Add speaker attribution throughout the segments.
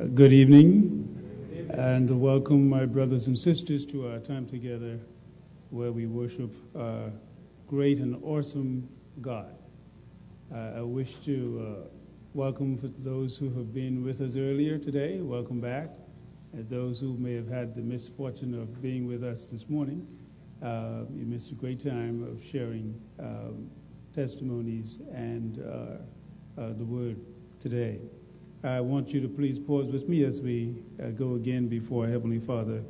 Speaker 1: Good evening, and welcome, my brothers and sisters, to our time together where we worship our great and awesome God. Uh, I wish to uh, welcome for those who have been with us earlier today, welcome back. And those who may have had the misfortune of being with us this morning, uh, you missed a great time of sharing um, testimonies and uh, uh, the word today. I want you to please pause with me as we uh, go again before Heavenly Father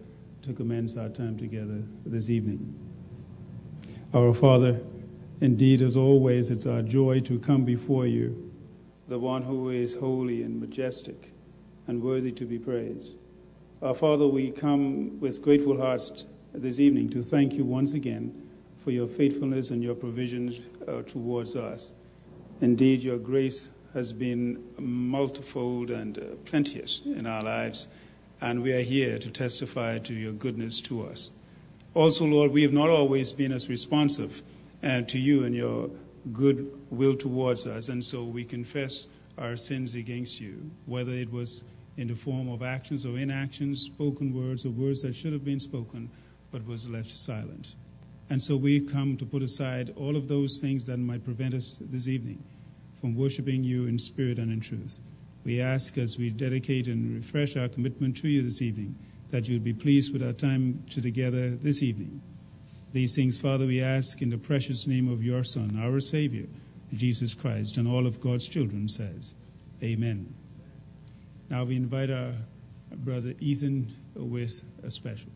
Speaker 1: to commence our time together this evening. Our Father, indeed, as always, it's our joy to come before you, the one who is holy and majestic and worthy to be praised. Our Father, we come with grateful hearts this evening to thank you once again for your faithfulness and your provisions uh, towards us. Indeed, your grace has been multifold and uh, plenteous in our lives, and we are here to testify to your goodness to us. Also, Lord, we have not always been as responsive uh, to you and your good will towards us, and so we confess our sins against you, whether it was in the form of actions or inactions, spoken words or words that should have been spoken but was left silent. And so we come to put aside all of those things that might prevent us this evening from worshiping you in spirit and in truth. We ask as we dedicate and refresh our commitment to you this evening that you would be pleased with our time together this evening. These things, Father, we ask in the precious name of your Son, our Savior, Jesus Christ, and all of God's children says, Amen. Now we invite our brother Ethan with a special.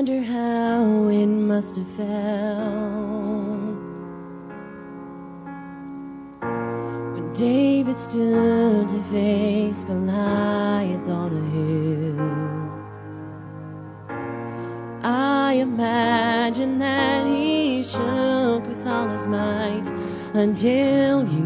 Speaker 2: Wonder how it must have felt when David stood to face Goliath on a hill. I imagine that he shook with all his might until you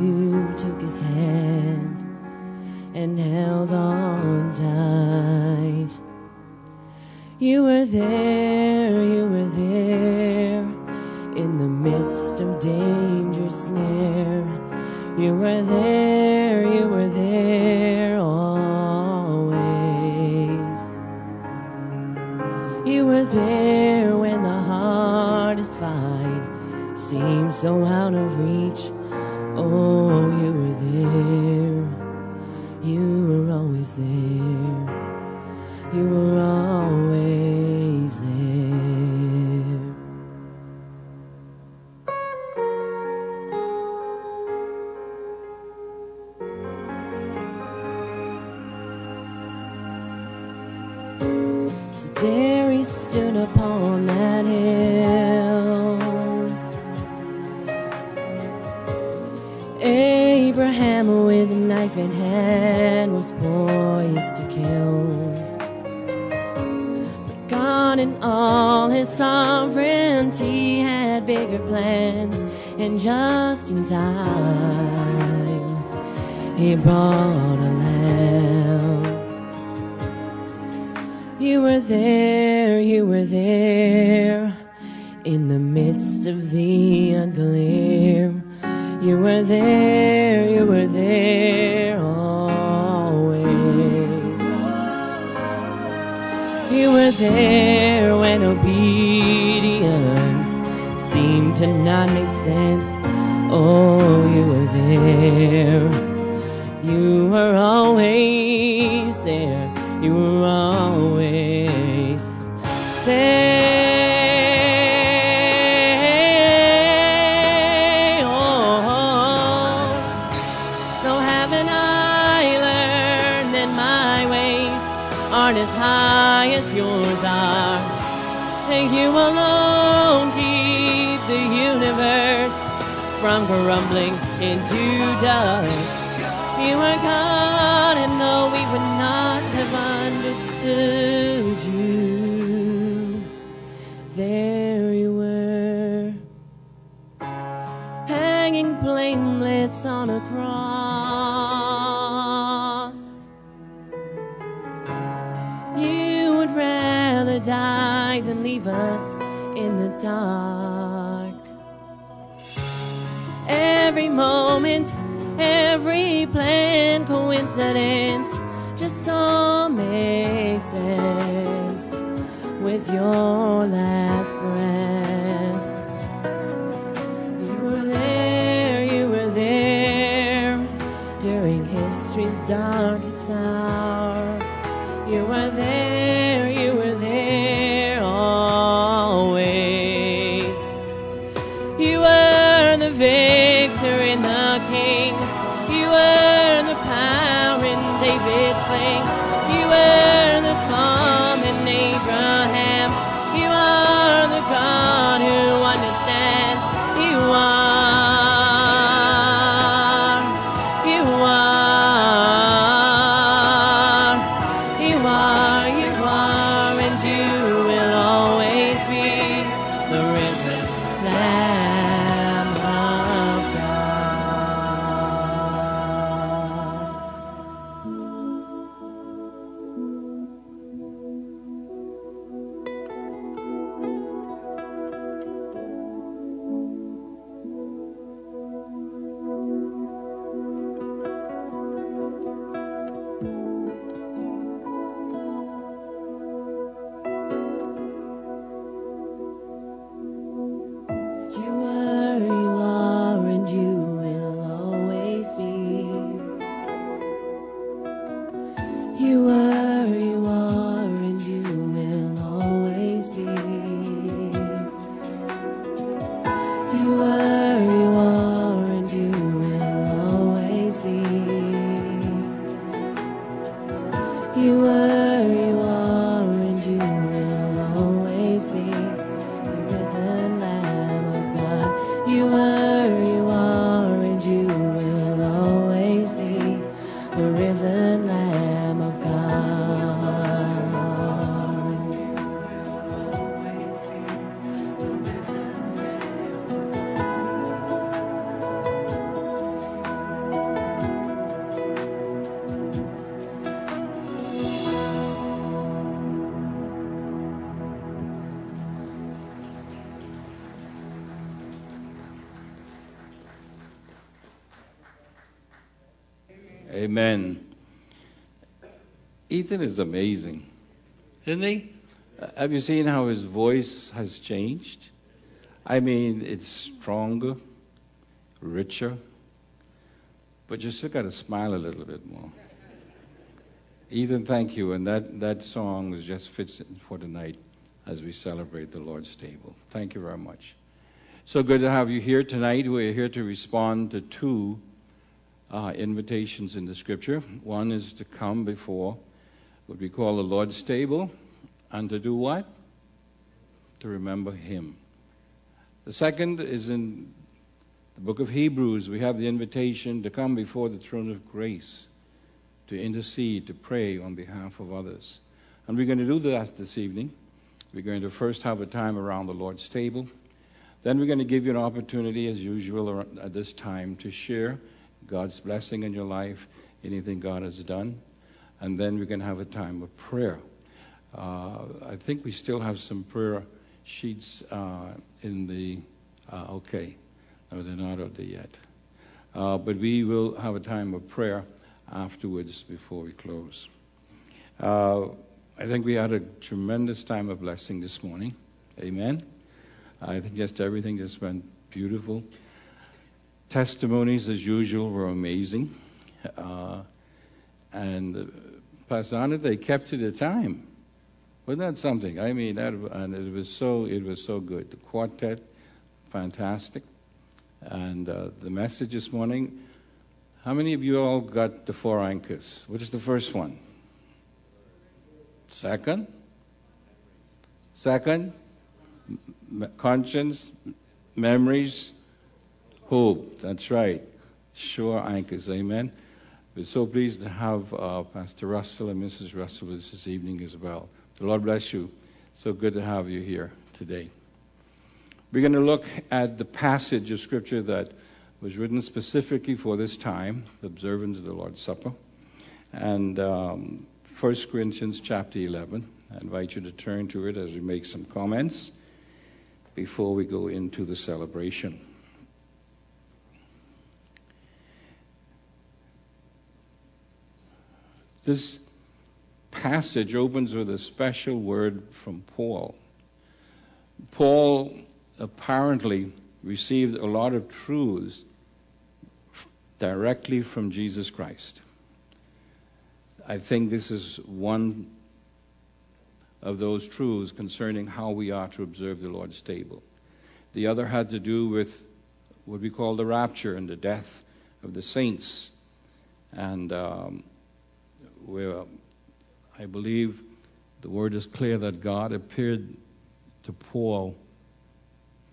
Speaker 2: aren't as high as yours are? And you alone keep the universe from crumbling into dust. You are God, and though we would not have understood moment, every plan, coincidence, just all makes sense with your last You were, you are,
Speaker 3: amazing, isn't he? Uh, Have you seen how his voice has changed? I mean, it's stronger, richer, but you still got to smile a little bit more. Ethan, thank you. And that, that song is just fits in for tonight as we celebrate the Lord's table. Thank you very much. So good to have you here tonight. We're here to respond to two uh, invitations in the scripture. One is to come before what we call the Lord's table and to do what? To remember Him. The second is in the book of Hebrews. We have the invitation to come before the throne of grace, to intercede, to pray on behalf of others. And we're going to do that this evening. We're going to first have a time around the Lord's table. Then we're going to give you an opportunity, as usual, at this time to share God's blessing in your life, anything God has done. And then we're going to have a time of prayer. Uh, I think we still have some prayer sheets uh, in the. Uh, okay. No, they're not out there yet. Uh, but we will have a time of prayer afterwards before we close. Uh, I think we had a tremendous time of blessing this morning. Amen. I think just everything just went beautiful. Testimonies, as usual, were amazing. Uh, and Pastor Anna, they kept to the time. Wasn't that something? I mean, that, and it was so it was so good. The quartet, fantastic, and uh, the message this morning. How many of you all got the four anchors? Which is the first one? Second. Second, m- conscience, memories, hope. That's right. Sure anchors. Amen. We're so pleased to have uh, Pastor Russell and Mrs. Russell with us this evening as well. The Lord bless you. So good to have you here today. We're going to look at the passage of Scripture that was written specifically for this time, the observance of the Lord's Supper, and um, 1 Corinthians chapter 11. I invite you to turn to it as we make some comments before we go into the celebration. This passage opens with a special word from Paul. Paul apparently received a lot of truths directly from Jesus Christ. I think this is one of those truths concerning how we are to observe the Lord's table. The other had to do with what we call the rapture and the death of the saints. And um, where uh, I believe the word is clear that God appeared to Paul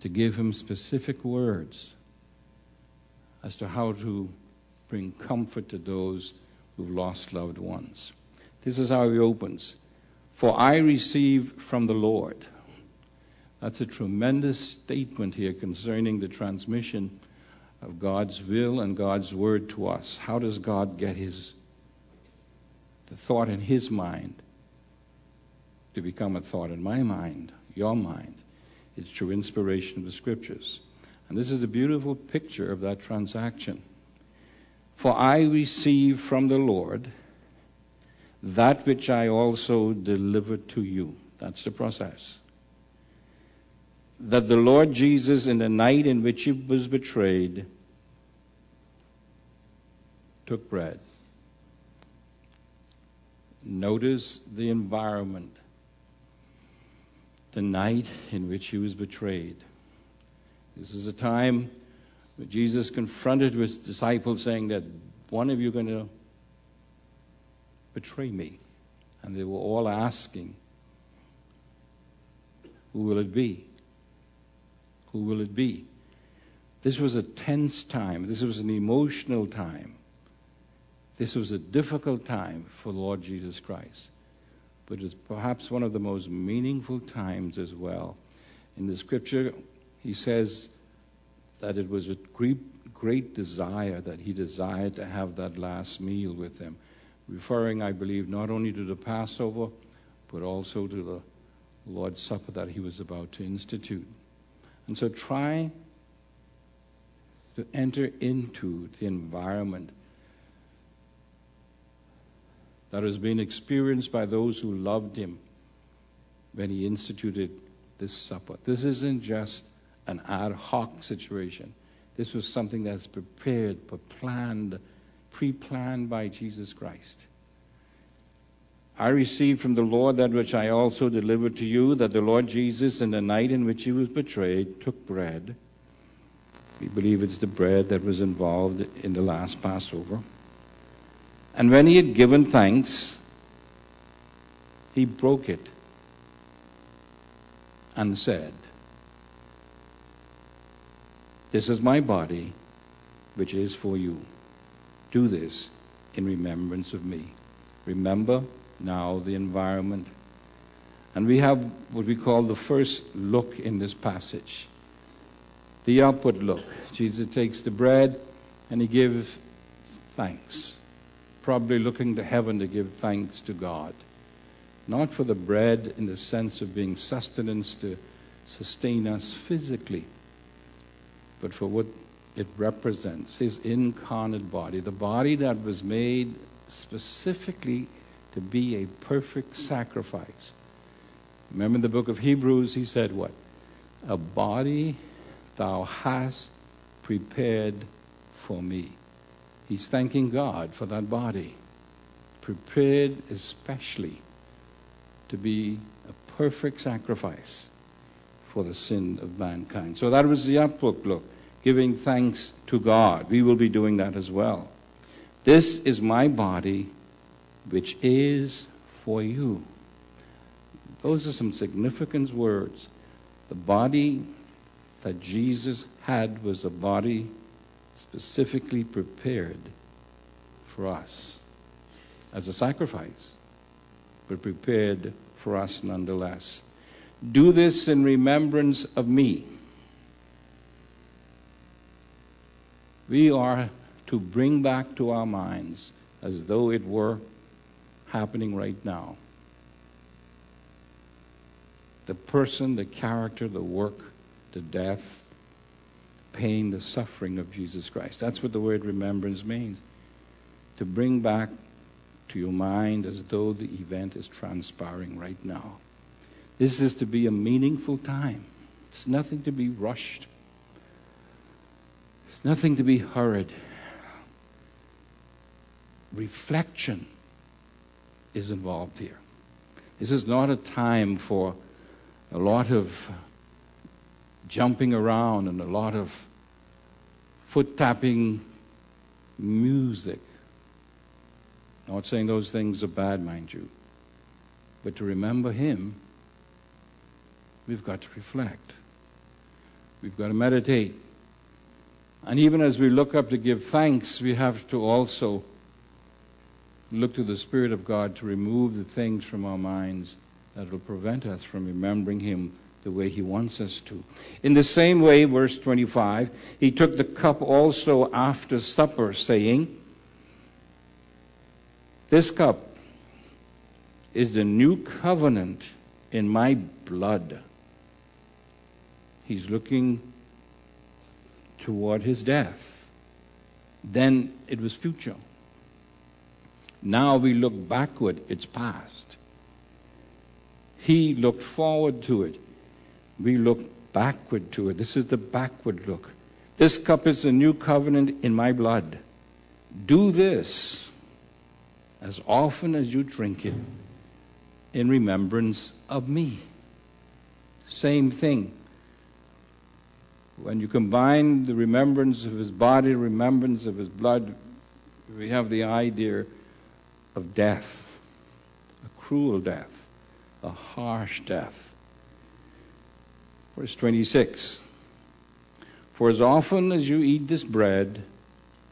Speaker 3: to give him specific words as to how to bring comfort to those who've lost loved ones. This is how he opens For I receive from the Lord. That's a tremendous statement here concerning the transmission of God's will and God's word to us. How does God get his the thought in his mind to become a thought in my mind, your mind? It's through inspiration of the scriptures. And this is a beautiful picture of that transaction. For I receive from the Lord that which I also delivered to you. That's the process. That the Lord Jesus, in the night in which he was betrayed, took bread. Notice the environment. The night in which he was betrayed. This is a time when Jesus confronted his disciples, saying that one of you is going to betray me. And they were all asking, Who will it be? Who will it be? This was a tense time. This was an emotional time. This was a difficult time for Lord Jesus Christ. But it's perhaps one of the most meaningful times as well. In the scripture, he says that it was with great desire that he desired to have that last meal with them referring, I believe, not only to the Passover, but also to the Lord's Supper that he was about to institute. And so try to enter into the environment that has been experienced by those who loved him when he instituted this supper. This isn't just an ad hoc situation. This was something that's prepared, but planned, pre planned by Jesus Christ. I received from the Lord that which I also delivered to you that the Lord Jesus, in the night in which he was betrayed, took bread. We believe it's the bread that was involved in the last Passover. And when he had given thanks, he broke it and said, This is my body, which is for you. Do this in remembrance of me. Remember now the environment. And we have what we call the first look in this passage the upward look. Jesus takes the bread and he gives thanks, probably looking to heaven to give thanks to God. Not for the bread in the sense of being sustenance to sustain us physically, but for what it represents his incarnate body, the body that was made specifically to be a perfect sacrifice. Remember in the book of Hebrews, he said, What? A body thou hast prepared for me. He's thanking God for that body, prepared especially to be a perfect sacrifice for the sin of mankind. So that was the outlook look, giving thanks to God. We will be doing that as well. This is my body, which is for you. Those are some significant words. The body that Jesus had was a body specifically prepared for us as a sacrifice, but prepared for us nonetheless. Do this in remembrance of me. We are to bring back to our minds as though it were happening right now the person, the character, the work, the death, pain, the suffering of Jesus Christ. That's what the word remembrance means. To bring back to your mind as though the event is transpiring right now. This is to be a meaningful time. It's nothing to be rushed. It's nothing to be hurried. Reflection is involved here. This is not a time for a lot of jumping around and a lot of foot tapping music. Not saying those things are bad, mind you. But to remember Him, we've got to reflect. We've got to meditate. And even as we look up to give thanks, we have to also look to the Spirit of God to remove the things from our minds that will prevent us from remembering Him the way He wants us to. In the same way, verse 25, He took the cup also after supper, saying, This cup is the new covenant in my blood. He's looking toward his death. Then it was future. Now we look backward, it's past. He looked forward to it. We look backward to it. This is the backward look. This cup is the new covenant in my blood. Do this as often as you drink it in remembrance of me. Same thing. When you combine the remembrance of his body, remembrance of his blood, we have the idea of death, a cruel death a harsh death. Verse 26 For as often as you eat this bread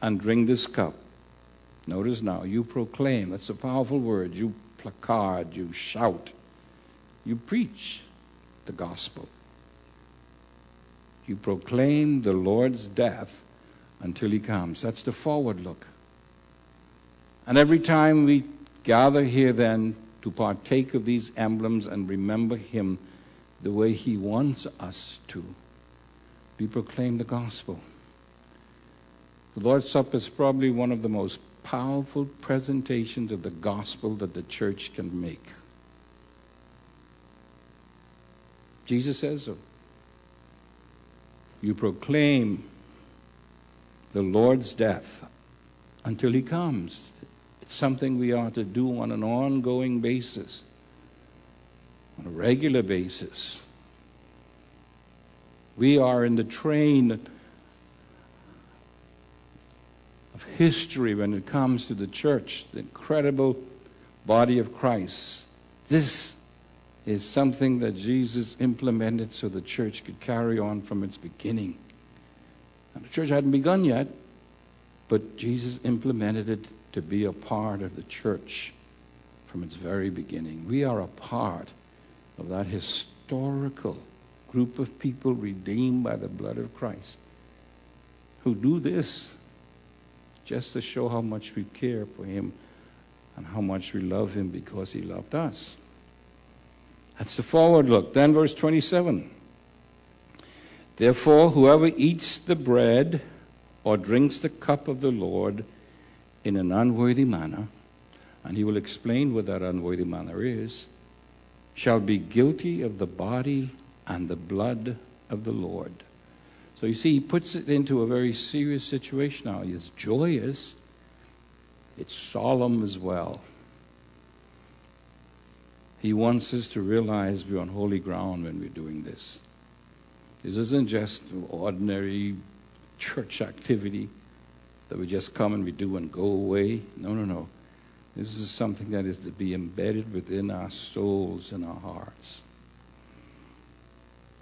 Speaker 3: and drink this cup, notice now, you proclaim, that's a powerful word, you placard, you shout, you preach the gospel. You proclaim the Lord's death until he comes. That's the forward look. And every time we gather here, then, to partake of these emblems and remember Him the way He wants us to. We proclaim the gospel. The Lord's Supper is probably one of the most powerful presentations of the gospel that the church can make. Jesus says so. You proclaim the Lord's death until he comes It's something we are to do on an ongoing basis, on a regular basis. We are in the train of history when it comes to the church, the incredible body of Christ. This is something that Jesus implemented so the church could carry on from its beginning. And the church hadn't begun yet, but Jesus implemented it to be a part of the church from its very beginning. We are a part of that historical group of people redeemed by the blood of Christ who do this just to show how much we care for Him and how much we love Him because He loved us. That's the forward look. Then, verse 27. Therefore, whoever eats the bread or drinks the cup of the Lord in an unworthy manner, and he will explain what that unworthy manner is, shall be guilty of the body and the blood of the Lord. So you see, he puts it into a very serious situation now. It's joyous, it's solemn as well. He wants us to realize we're on holy ground when we're doing this. This isn't just ordinary church activity that we just come and we do and go away. No, no, no. This is something that is to be embedded within our souls and our hearts.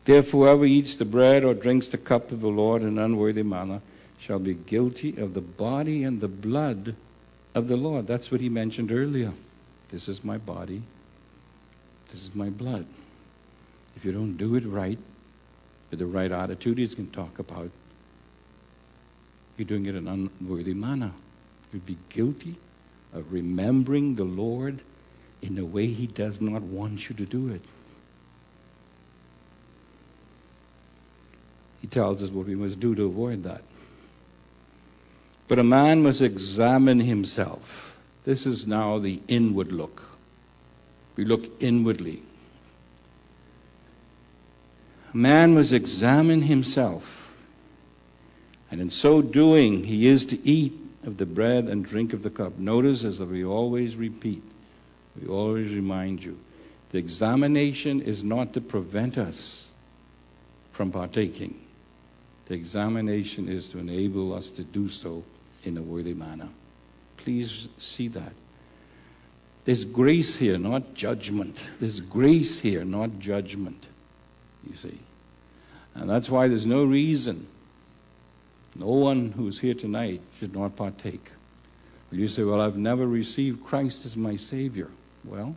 Speaker 3: Therefore, whoever eats the bread or drinks the cup of the Lord in an unworthy manner shall be guilty of the body and the blood of the Lord. That's what he mentioned earlier. This is my body. This is my blood. If you don't do it right, with the right attitude, he's going to talk about you're doing it in an unworthy manner. You'd be guilty of remembering the Lord in a way he does not want you to do it. He tells us what we must do to avoid that. But a man must examine himself. This is now the inward look. We look inwardly. A man must examine himself, and in so doing, he is to eat of the bread and drink of the cup. Notice, as we always repeat, we always remind you, the examination is not to prevent us from partaking. The examination is to enable us to do so in a worthy manner. Please see that. There's grace here, not judgment. There's grace here, not judgment. You see. And that's why there's no reason no one who's here tonight should not partake. you say, Well, I've never received Christ as my Savior. Well,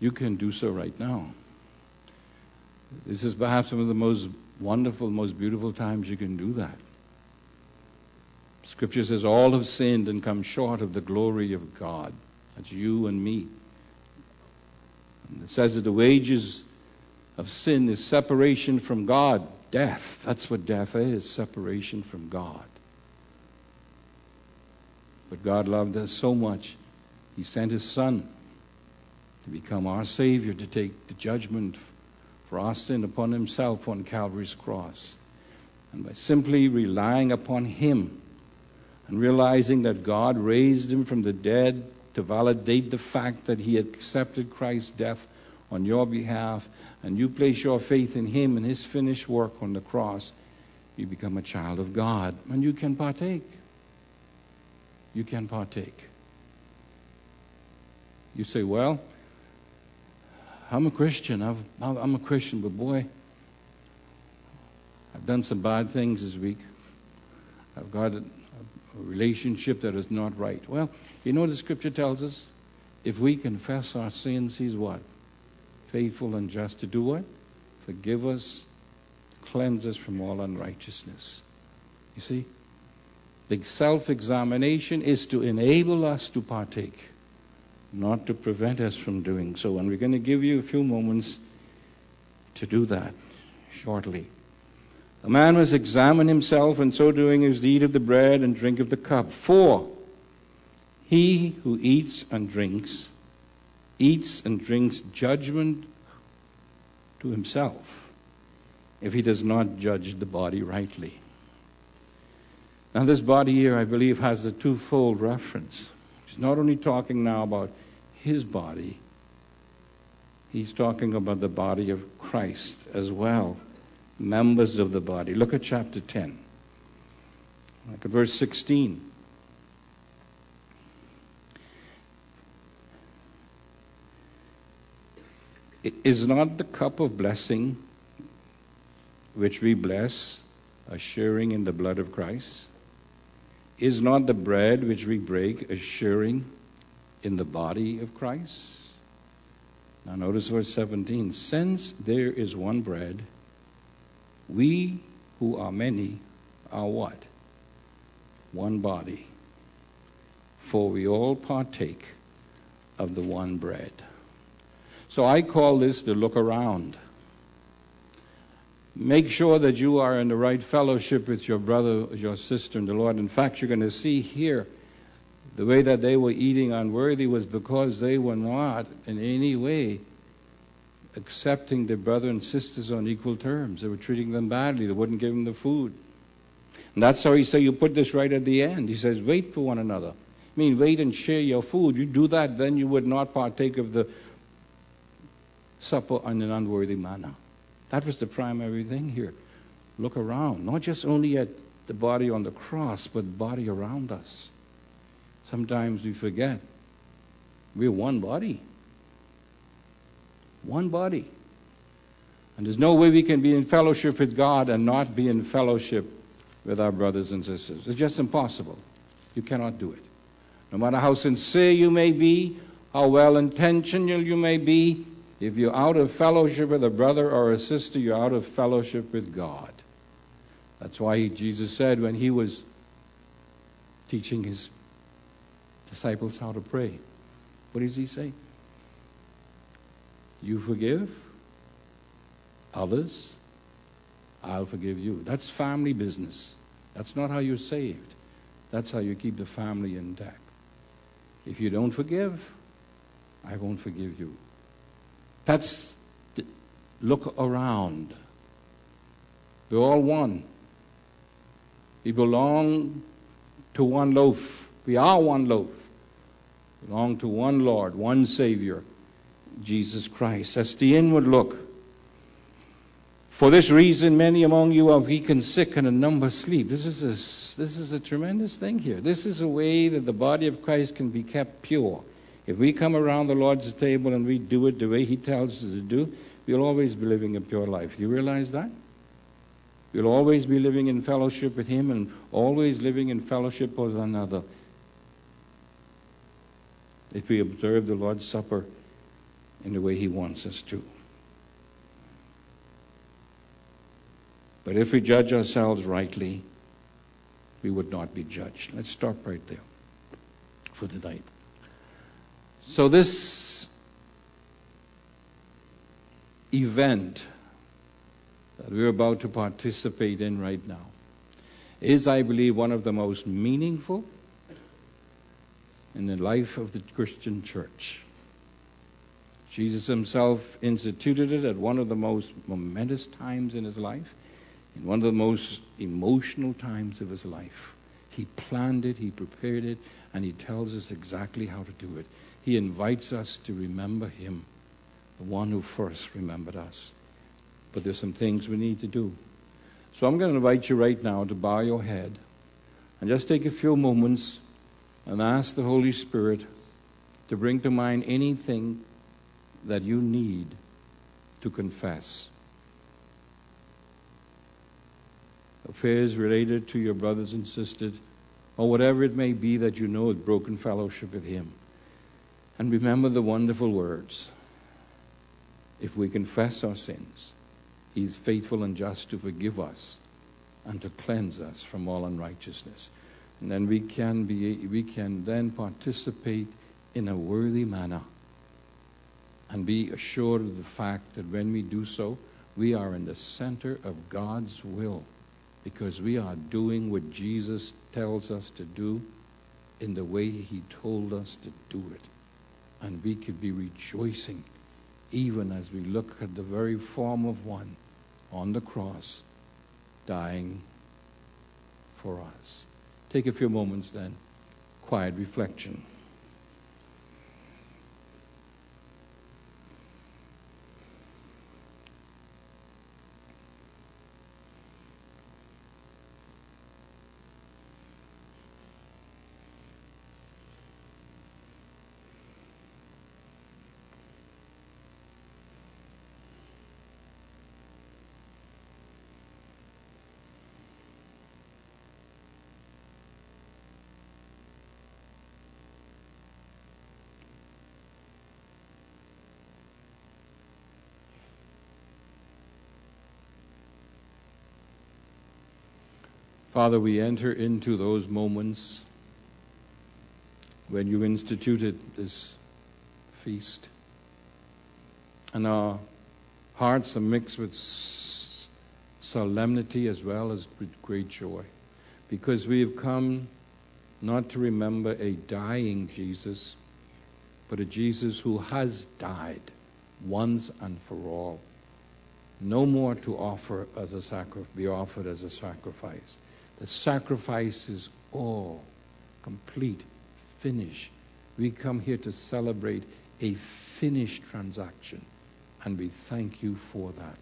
Speaker 3: you can do so right now. This is perhaps one of the most wonderful, most beautiful times you can do that. Scripture says, All have sinned and come short of the glory of God. That's you and me. And it says that the wages of sin is separation from God, death. That's what death is separation from God. But God loved us so much, He sent His Son to become our Savior, to take the judgment for our sin upon himself on Calvary's cross. And by simply relying upon him and realizing that God raised him from the dead to validate the fact that he accepted Christ's death on your behalf, and you place your faith in him and his finished work on the cross, you become a child of God and you can partake. You can partake. You say, well, I'm a Christian. I've, I'm a Christian, but boy, I've done some bad things this week. I've got a, a relationship that is not right. Well, you know the scripture tells us? If we confess our sins, He's what? Faithful and just to do what? Forgive us, cleanse us from all unrighteousness. You see? The self examination is to enable us to partake not to prevent us from doing so. And we're going to give you a few moments to do that shortly. A man must examine himself, and so doing is to eat of the bread and drink of the cup. For he who eats and drinks, eats and drinks judgment to himself if he does not judge the body rightly. Now, this body here, I believe, has a twofold reference. He's not only talking now about his body, he's talking about the body of Christ as well, members of the body. Look at chapter 10. Look at verse 16. Is not the cup of blessing which we bless assuring in the blood of Christ? Is not the bread which we break assuring in the body of Christ? Now, notice verse 17. Since there is one bread, we who are many are what? One body. For we all partake of the one bread. So I call this the look around. Make sure that you are in the right fellowship with your brother, your sister in the Lord. In fact, you're going to see here the way that they were eating unworthy was because they were not in any way accepting their brother and sisters on equal terms. They were treating them badly. They wouldn't give them the food. And that's how he said, you put this right at the end. He says, wait for one another. I mean, wait and share your food. You do that, then you would not partake of the supper in an unworthy manner. That was the primary thing here. Look around, not just only at the body on the cross, but body around us. Sometimes we forget we're one body. One body. And there's no way we can be in fellowship with God and not be in fellowship with our brothers and sisters. It's just impossible. You cannot do it. No matter how sincere you may be, how well intentioned you may be, if you're out of fellowship with a brother or a sister, you're out of fellowship with God. That's why Jesus said when he was teaching his disciples how to pray, what does he say? You forgive others, I'll forgive you. That's family business. That's not how you're saved. That's how you keep the family intact. If you don't forgive, I won't forgive you. That's the, look around. We're all one. We belong to one loaf. We are one loaf. We belong to one Lord, one Savior, Jesus Christ. That's the inward look. For this reason, many among you are weak and sick, and a number sleep. This is a, this is a tremendous thing here. This is a way that the body of Christ can be kept pure. If we come around the Lord's table and we do it the way He tells us to do, we'll always be living a pure life. You realize that? We'll always be living in fellowship with Him and always living in fellowship with another. If we observe the Lord's Supper in the way He wants us to. But if we judge ourselves rightly, we would not be judged. Let's stop right there for tonight. So, this event that we're about to participate in right now is, I believe, one of the most meaningful in the life of the Christian church. Jesus himself instituted it at one of the most momentous times in his life in one of the most emotional times of his life. He planned it, he prepared it, and he tells us exactly how to do it. He invites us to remember him, the one who first remembered us. But there's some things we need to do. So I'm going to invite you right now to bow your head and just take a few moments and ask the Holy Spirit to bring to mind anything that you need to confess. affairs related to your brothers and sisters, or whatever it may be that you know has broken fellowship with Him. And remember the wonderful words if we confess our sins, He is faithful and just to forgive us and to cleanse us from all unrighteousness. And then we can, be, we can then participate in a worthy manner and be assured of the fact that when we do so, we are in the center of God's will because we are doing what Jesus tells us to do in the way he told us to do it. And we could be rejoicing even as we look at the very form of one on the cross dying for us. Take a few moments then, quiet reflection. Father, we enter into those moments when you instituted this feast. And our hearts are mixed with solemnity as well as with great joy. Because we have come not to remember a dying Jesus, but a Jesus who has died once and for all. No more to offer as a sacrifice, be offered as a sacrifice. The sacrifice is all complete, finished. We come here to celebrate a finished transaction, and we thank you for that.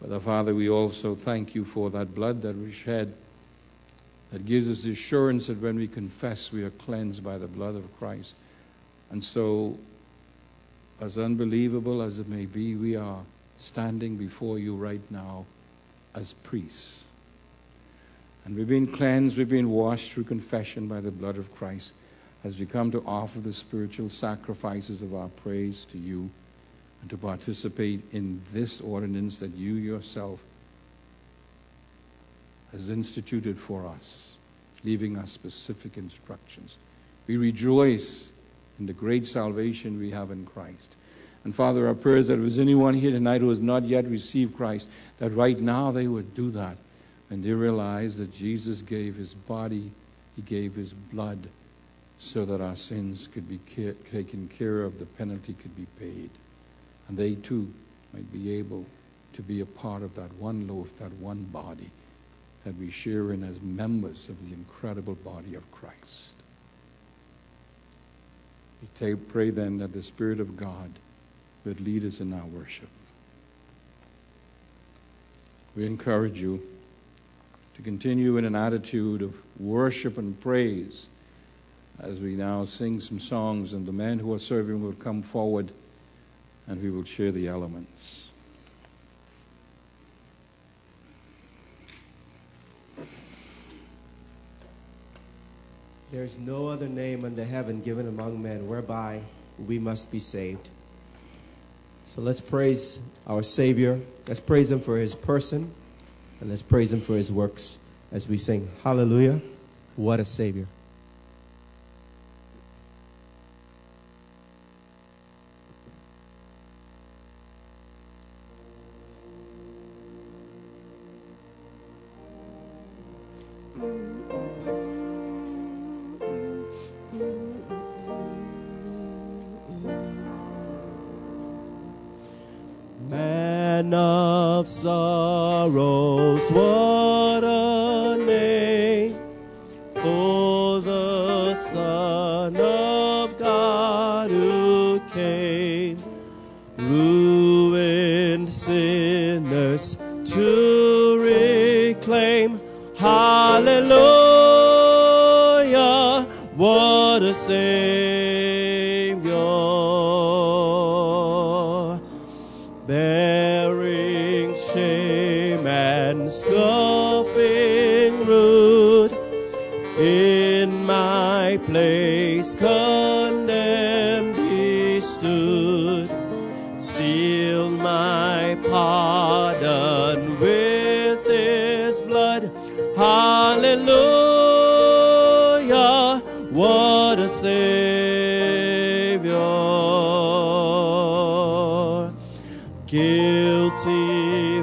Speaker 3: But, Father, we also thank you for that blood that was shed that gives us the assurance that when we confess, we are cleansed by the blood of Christ. And so, as unbelievable as it may be, we are standing before you right now as priests. And we've been cleansed, we've been washed through confession by the blood of Christ as we come to offer the spiritual sacrifices of our praise to you and to participate in this ordinance that you yourself has instituted for us, leaving us specific instructions. We rejoice in the great salvation we have in Christ. And Father, our prayers that if there's anyone here tonight who has not yet received Christ, that right now they would do that and they realize that Jesus gave his body, he gave his blood so that our sins could be care, taken care of, the penalty could be paid. And they too might be able to be a part of that one loaf, that one body that we share in as members of the incredible body of Christ. We pray then that the Spirit of God would lead us in our worship. We encourage you to continue in an attitude of worship and praise as we now sing some songs, and the men who are serving will come forward and we will share the elements.
Speaker 4: There is no other name under heaven given among men whereby we must be saved. So let's praise our Savior. Let's praise Him for His person, and let's praise Him for His works as we sing, Hallelujah, what a Savior. guilty.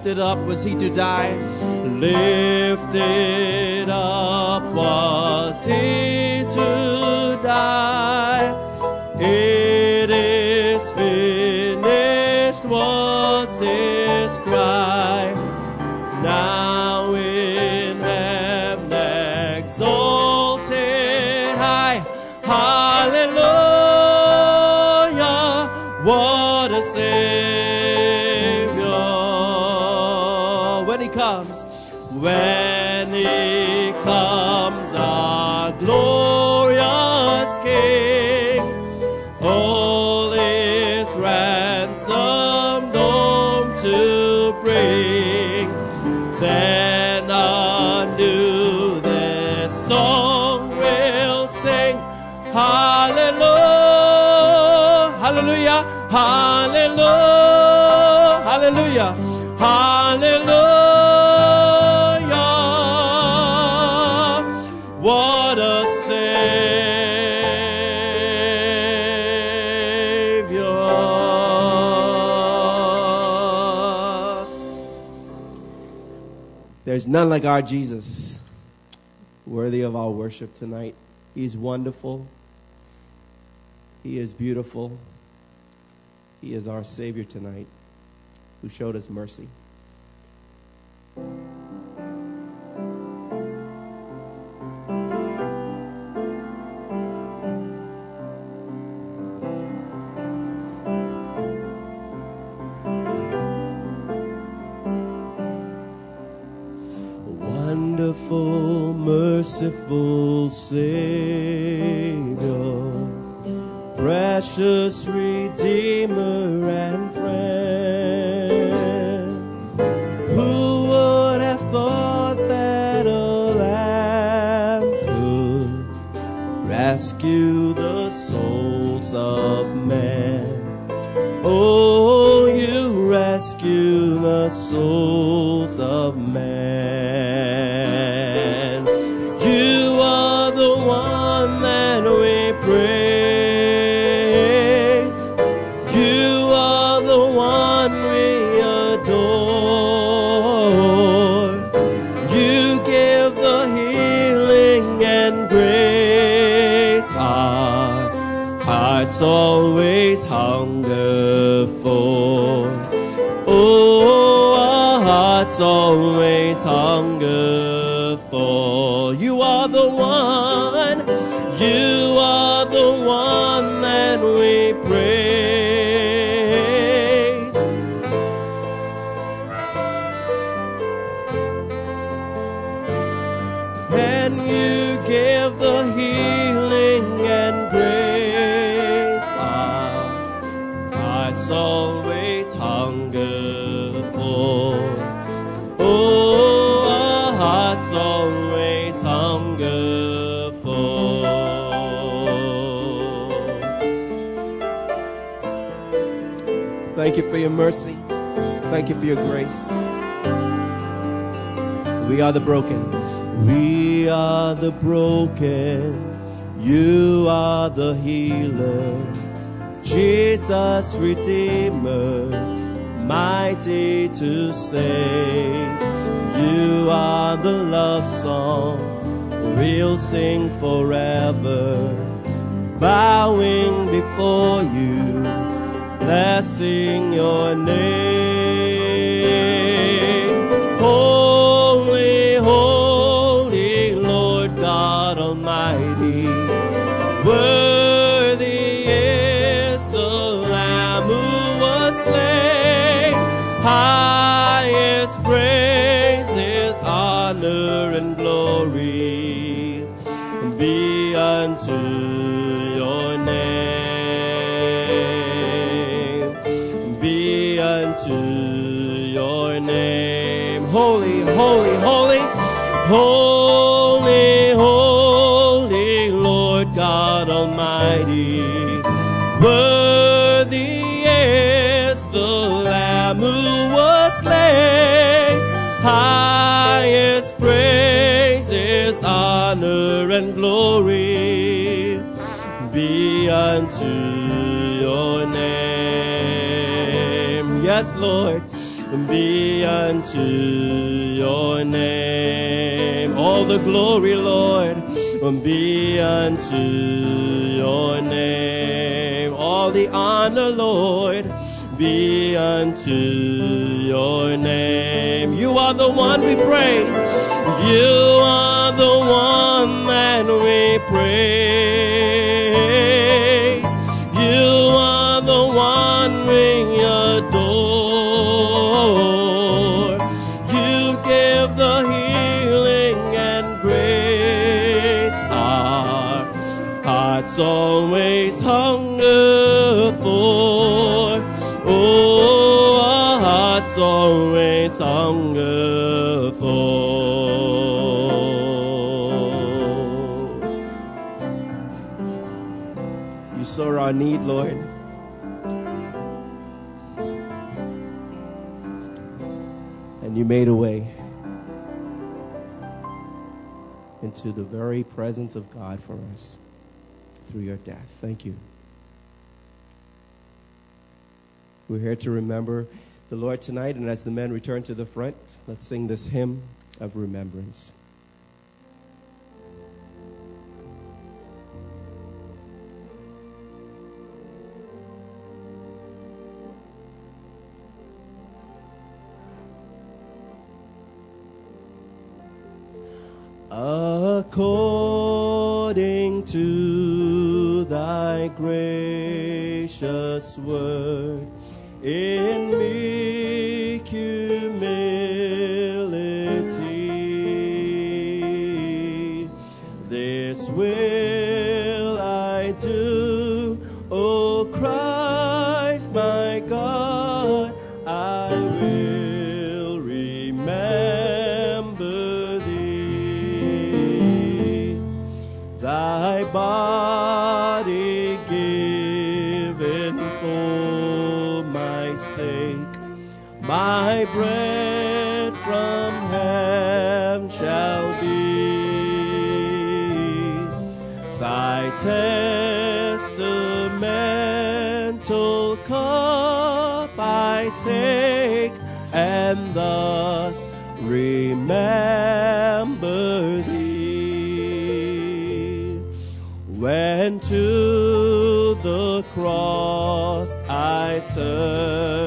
Speaker 4: Lifted up was he to die? Lifted up was he There's none like our Jesus, worthy of our worship tonight. He's wonderful. He is beautiful. He is our Savior tonight who showed us mercy. Rescue are the broken. We are the broken. You are the healer. Jesus, Redeemer, mighty to save. You are the love song we'll sing forever. Bowing before you, blessing your name. Almighty. Worthy is the Lamb who was slain. Highest praises, honor, and glory be unto your name. Yes, Lord, be unto your name. All the glory, Lord, be unto your name. All the honor, Lord, be unto your name. You are the one we praise. You are the one that we praise. For. You saw our need, Lord. And you made a way into the very presence of God for us through your death. Thank you. We're here to remember the Lord tonight, and as the men return to the front, let's sing this hymn of remembrance. according to thy gracious word in meek humility. This will bread from heaven shall be. Thy testamental cup I take, and thus remember thee. When to the cross I turn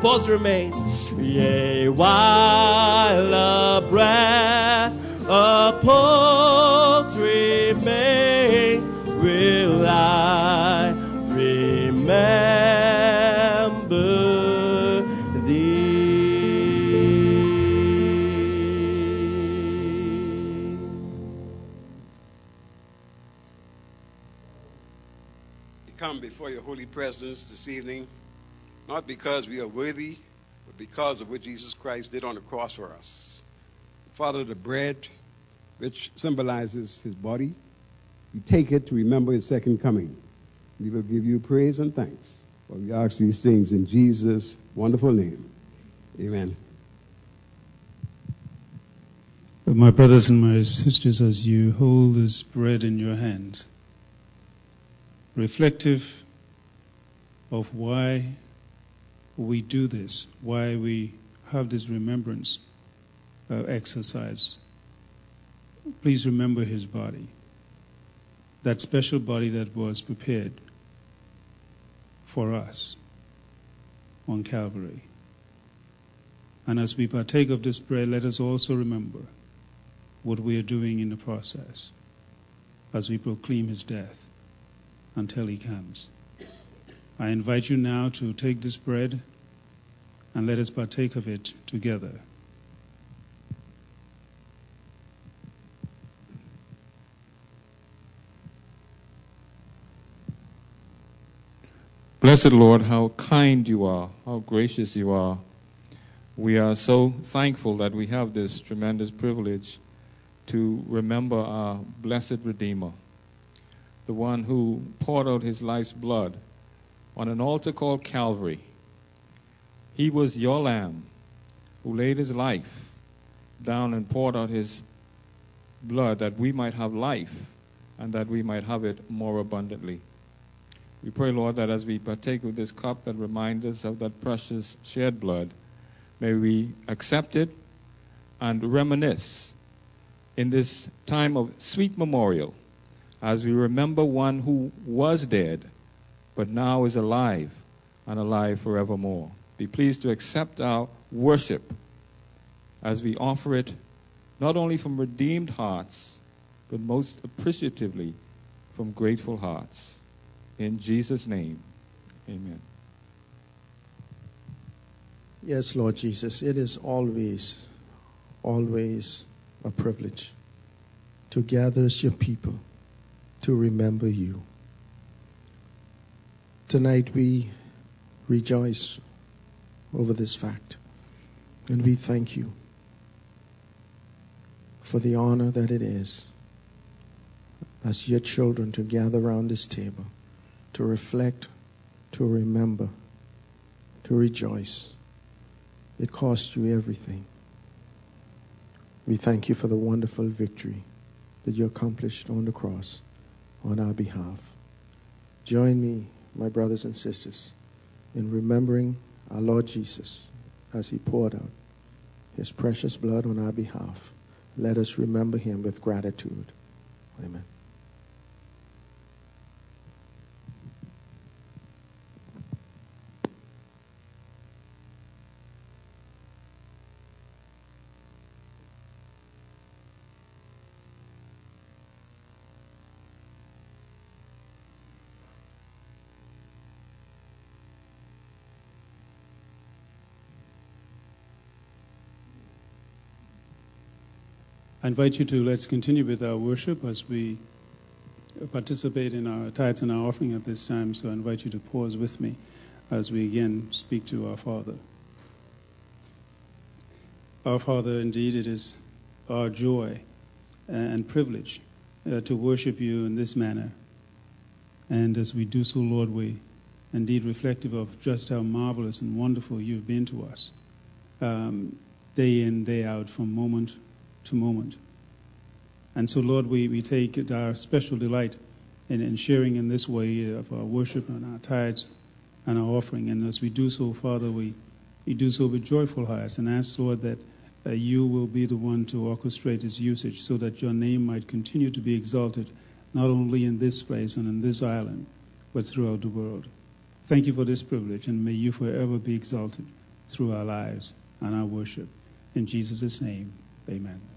Speaker 4: pulse remains. Yea, while a breath, a pulse remains, will I remember thee.
Speaker 5: Come before your holy presence this evening, not because we are worthy, but because of what Jesus Christ did on the cross for us. Father, the bread, which symbolizes his body, you take it to remember his second coming. We will give you praise and thanks. For we ask these things in Jesus' wonderful name. Amen.
Speaker 1: My brothers and my sisters, as you hold this bread in your hands, reflective of why we do this, why we have this remembrance uh, exercise, please remember his body, that special body that was prepared for us on Calvary. And as we partake of this bread, let us also remember what we are doing in the process as we proclaim his death until he comes. I invite you now to take this bread and let us partake of it together.
Speaker 6: Blessed Lord, how kind you are, how gracious you are. We are so thankful that we have this tremendous privilege to remember our blessed Redeemer, the one who poured out his life's blood on an altar called Calvary. He was your lamb who laid his life down and poured out his blood that we might have life and that we might have it more abundantly. We pray, Lord, that as we partake of this cup that reminds us of that precious shed blood, may we accept it and reminisce in this time of sweet memorial as we remember one who was dead but now is alive and alive forevermore. Be pleased to accept our worship as we offer it not only from redeemed hearts, but most appreciatively from grateful hearts. In Jesus' name, amen.
Speaker 7: Yes, Lord Jesus, it is always, always a privilege to gather as your people to remember you. Tonight we rejoice over this fact and we thank you for the honor that it is as your children to gather around this table to reflect, to remember, to rejoice. It cost you everything. We thank you for the wonderful victory that you accomplished on the cross on our behalf. Join me, my brothers and sisters, in remembering our Lord Jesus as he poured out his precious blood on our behalf. Let us remember him with gratitude. Amen.
Speaker 1: I invite you to let's continue with our worship as we participate in our tithes and our offering at this time. So I invite you to pause with me as we again speak to our Father. Our Father, indeed, it is our joy and privilege uh, to worship you in this manner. And as we do so, Lord, we indeed reflective of just how marvelous and wonderful you've been to us, um, day in, day out, from moment to moment. And so, Lord, we, we take our special delight in, in sharing in this way of our worship and our tithes and our offering. And as we do so, Father, we, we do so with joyful hearts and ask, Lord, that uh, you will be the one to orchestrate its usage so that your name might continue to be exalted, not only in this place and in this island, but throughout the world. Thank you for this privilege, and may you forever be exalted through our lives and our worship. In Jesus' name, amen.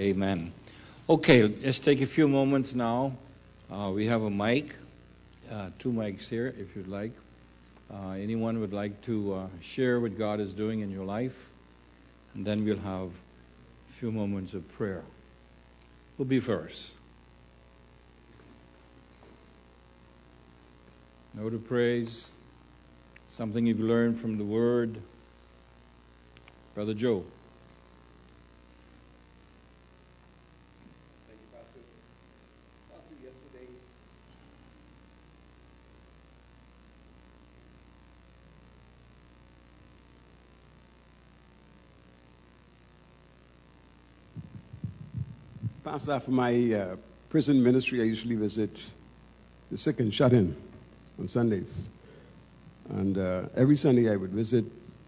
Speaker 3: Amen. Okay, let's take a few moments now. Uh, we have a mic, uh, two mics here, if you'd like. Uh, anyone would like to uh, share what God is doing in your life? And then we'll have a few moments of prayer. Who'll be first? No to praise, something you've learned from the Word. Brother Joe.
Speaker 5: Pastor, after my uh, prison ministry, I usually visit the sick and shut in on Sundays. And uh, every Sunday I would visit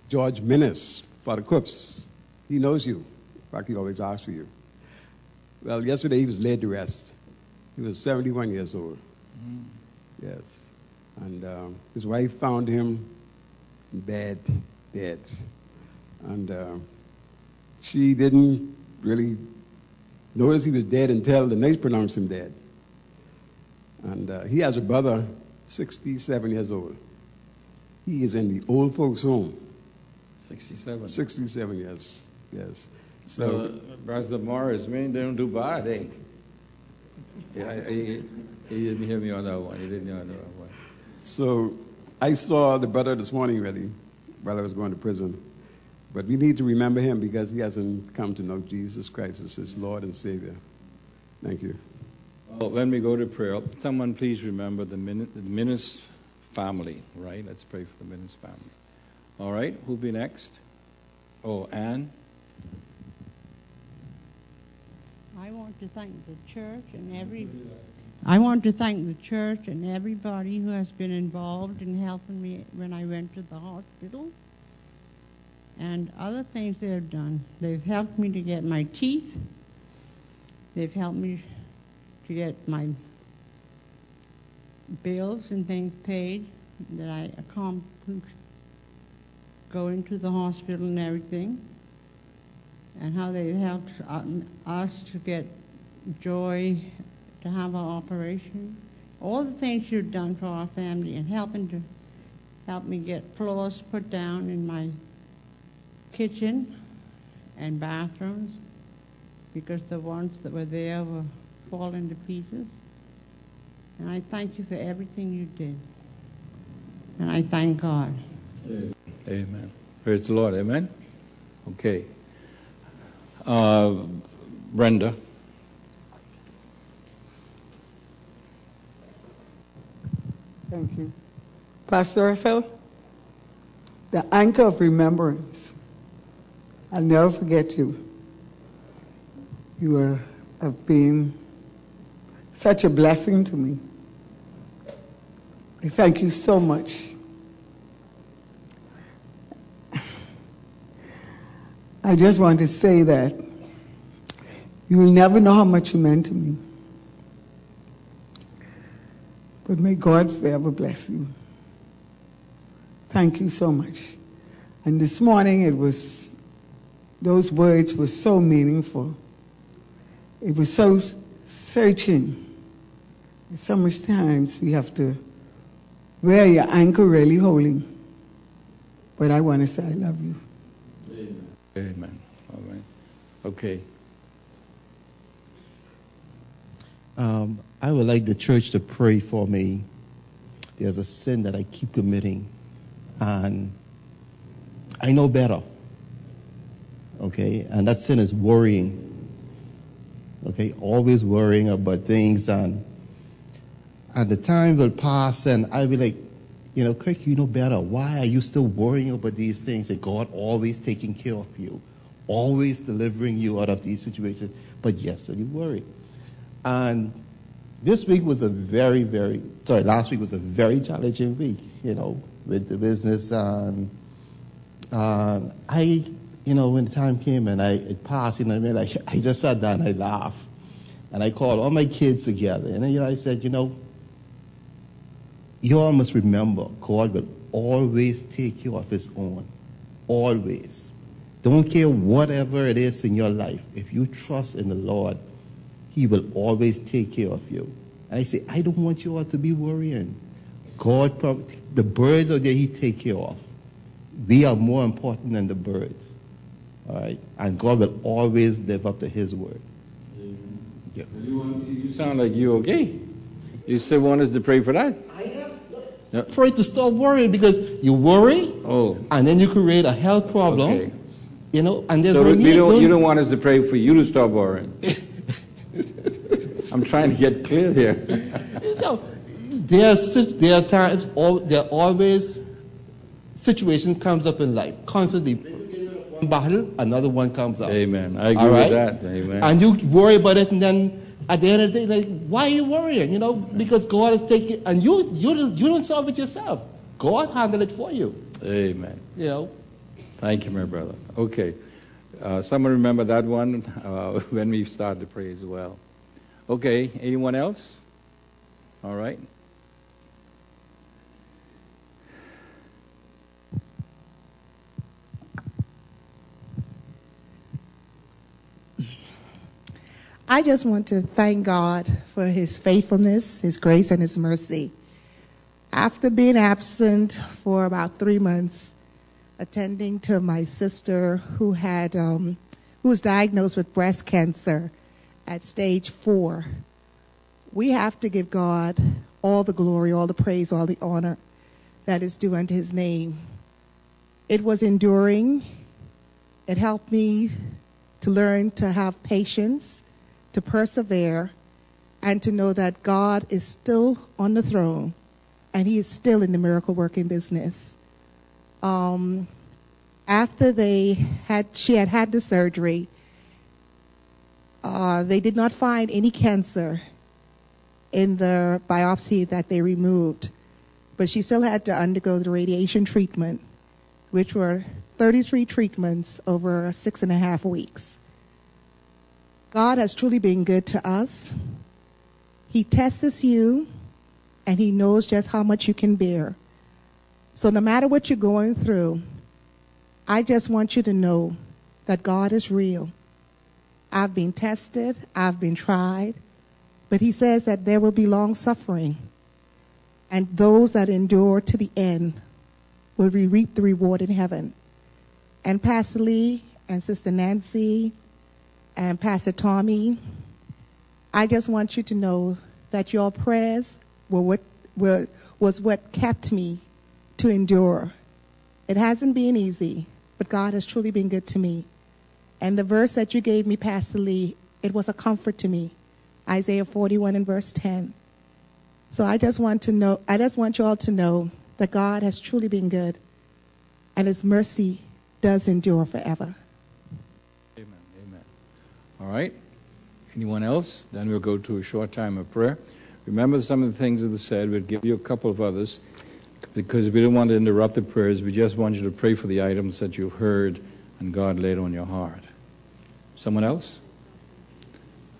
Speaker 5: George Minnis, Father Coops. He knows you. In fact, he always asks for you. Well, yesterday he was laid to rest. He was 71 years old. Mm. Yes. And um, his wife found him in bed, dead. And uh, she didn't really notice he was dead until the nurse pronounced him dead. And uh, he has a brother, 67 years old. He is in the old folks' home.
Speaker 3: 67.
Speaker 5: 67 years, yes.
Speaker 3: So, uh, Brother Morris, man, they don't do bad, eh? Yeah, he, he, didn't hear me on that one. He didn't hear on that one.
Speaker 5: So, I saw the brother this morning, really, while I was going to prison. But we need to remember him because he hasn't come to know Jesus Christ as his Lord and Savior. Thank you.
Speaker 3: Well, when we go to prayer, someone please remember the, Min- the Minnis family, right? Let's pray for the Minnis family. All right, who'll be next? Oh, Anne?
Speaker 8: I want to thank the church and every. I want to thank the church and everybody who has been involved in helping me when I went to the hospital and other things they have done. They've helped me to get my teeth. They've helped me to get my bills and things paid that I accomplished going to the hospital and everything. And how they helped uh, us to get joy to have our operation. All the things you've done for our family and helping to help me get floors put down in my kitchen and bathrooms because the ones that were there were falling to pieces. And I thank you for everything you did. And I thank God.
Speaker 3: Amen. Praise the Lord. Amen. Okay. Uh, Brenda.
Speaker 9: Thank you. Pastor Russell, the anchor of remembrance I'll never forget you. You have been such a blessing to me. I thank you so much. I just want to say that you will never know how much you meant to me. But may God forever bless you. Thank you so much. And this morning it was those words were so meaningful. It was so searching. So much times we have to wear your anchor really holding. But I want to say I love you.
Speaker 3: Amen. Amen. All right. Okay.
Speaker 10: Um, I would like the church to pray for me. There's a sin that I keep committing, and I know better. Okay, and that sin is worrying. Okay, always worrying about things, and and the time will pass, and I'll be like, you know, Kirk, you know better. Why are you still worrying about these things? And God always taking care of you, always delivering you out of these situations. But yes, so you worry. And this week was a very, very sorry. Last week was a very challenging week. You know, with the business, and uh, I you know, when the time came and I it passed, you know, I mean, like, I just sat down and I laughed. And I called all my kids together. And then, you know, I said, you know, you all must remember God will always take care of his own. Always. Don't care whatever it is in your life. If you trust in the Lord, He will always take care of you. And I say, I don't want you all to be worrying. God, the birds are there, He take care of. We are more important than the birds. All right? And God will always live up to His word. Yeah.
Speaker 3: You, you sound like you're okay. You still want us to pray for that?
Speaker 10: Pray to stop worrying because you worry
Speaker 3: Oh,
Speaker 10: and then you create a health problem.
Speaker 3: okay.
Speaker 10: You know, and there's
Speaker 3: So
Speaker 10: no need.
Speaker 3: don't, you
Speaker 10: don't-
Speaker 3: don't want us to pray for you to stop worrying. I'm trying to get clear here.
Speaker 10: No, there are, sit- there are times, al- there are always situations comes up in life. Constantly, one battle, another one comes up.
Speaker 3: Amen. I agree
Speaker 10: right?
Speaker 3: with that. Amen.
Speaker 10: And you worry about it, and then at the end of the day, like, why are you worrying? You know, because God is taking, and you you don't, you don't solve it yourself. God handle it for you.
Speaker 3: Amen.
Speaker 10: You know.
Speaker 3: Thank you, my brother. Okay. Uh, someone remember that one uh, when we start to pray as well. Okay. Anyone else? All right.
Speaker 11: I just want to thank God for his faithfulness, his grace, and his mercy. After being absent for about three months, attending to my sister who had um, who was diagnosed with breast cancer at stage four, we have to give God all the glory, all the praise, all the honor that is due unto his name. It was enduring. It helped me to learn to have patience, to persevere, and to know that God is still on the throne and he is still in the miracle working business. Um, after they had, she had had the surgery, uh, they did not find any cancer in the biopsy that they removed, but she still had to undergo the radiation treatment, which were 33 treatments over six and a half weeks. God has truly been good to us. He tests you and He knows just how much you can bear. So, no matter what you're going through, I just want you to know that God is real. I've been tested, I've been tried, but He says that there will be long suffering, and those that endure to the end will re- reap the reward in heaven. And Pastor Lee and Sister Nancy and Pastor Tommy, I just want you to know that your prayers were what were, was what kept me to endure. It hasn't been easy, but God has truly been good to me. And the verse that you gave me, Pastor Lee, it was a comfort to me. Isaiah 41 and verse 10. So I just want to know, I just want you all to know that God has truly been good and his mercy does endure forever.
Speaker 3: All right. Anyone else? Then we'll go to a short time of prayer. Remember some of the things that are said. We'll give you a couple of others because we don't want to interrupt the prayers. We just want you to pray for the items that you've heard and God laid on your heart. Someone else?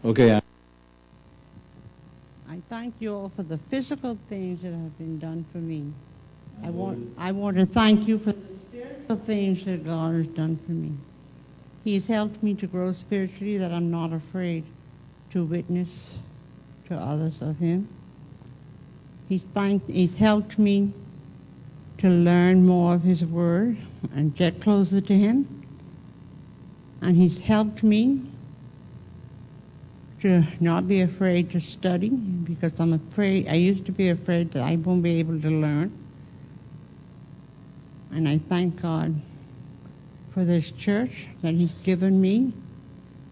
Speaker 3: Okay.
Speaker 8: I thank you all for the physical things that have been done for me. I want, I want to thank you for the spiritual things that God has done for me. He has helped me to grow spiritually that I'm not afraid to witness to others of Him. He's, thanked, he's helped me to learn more of His Word and get closer to Him. And He's helped me to not be afraid to study because I'm afraid, I used to be afraid that I won't be able to learn. And I thank God for this church that He's given me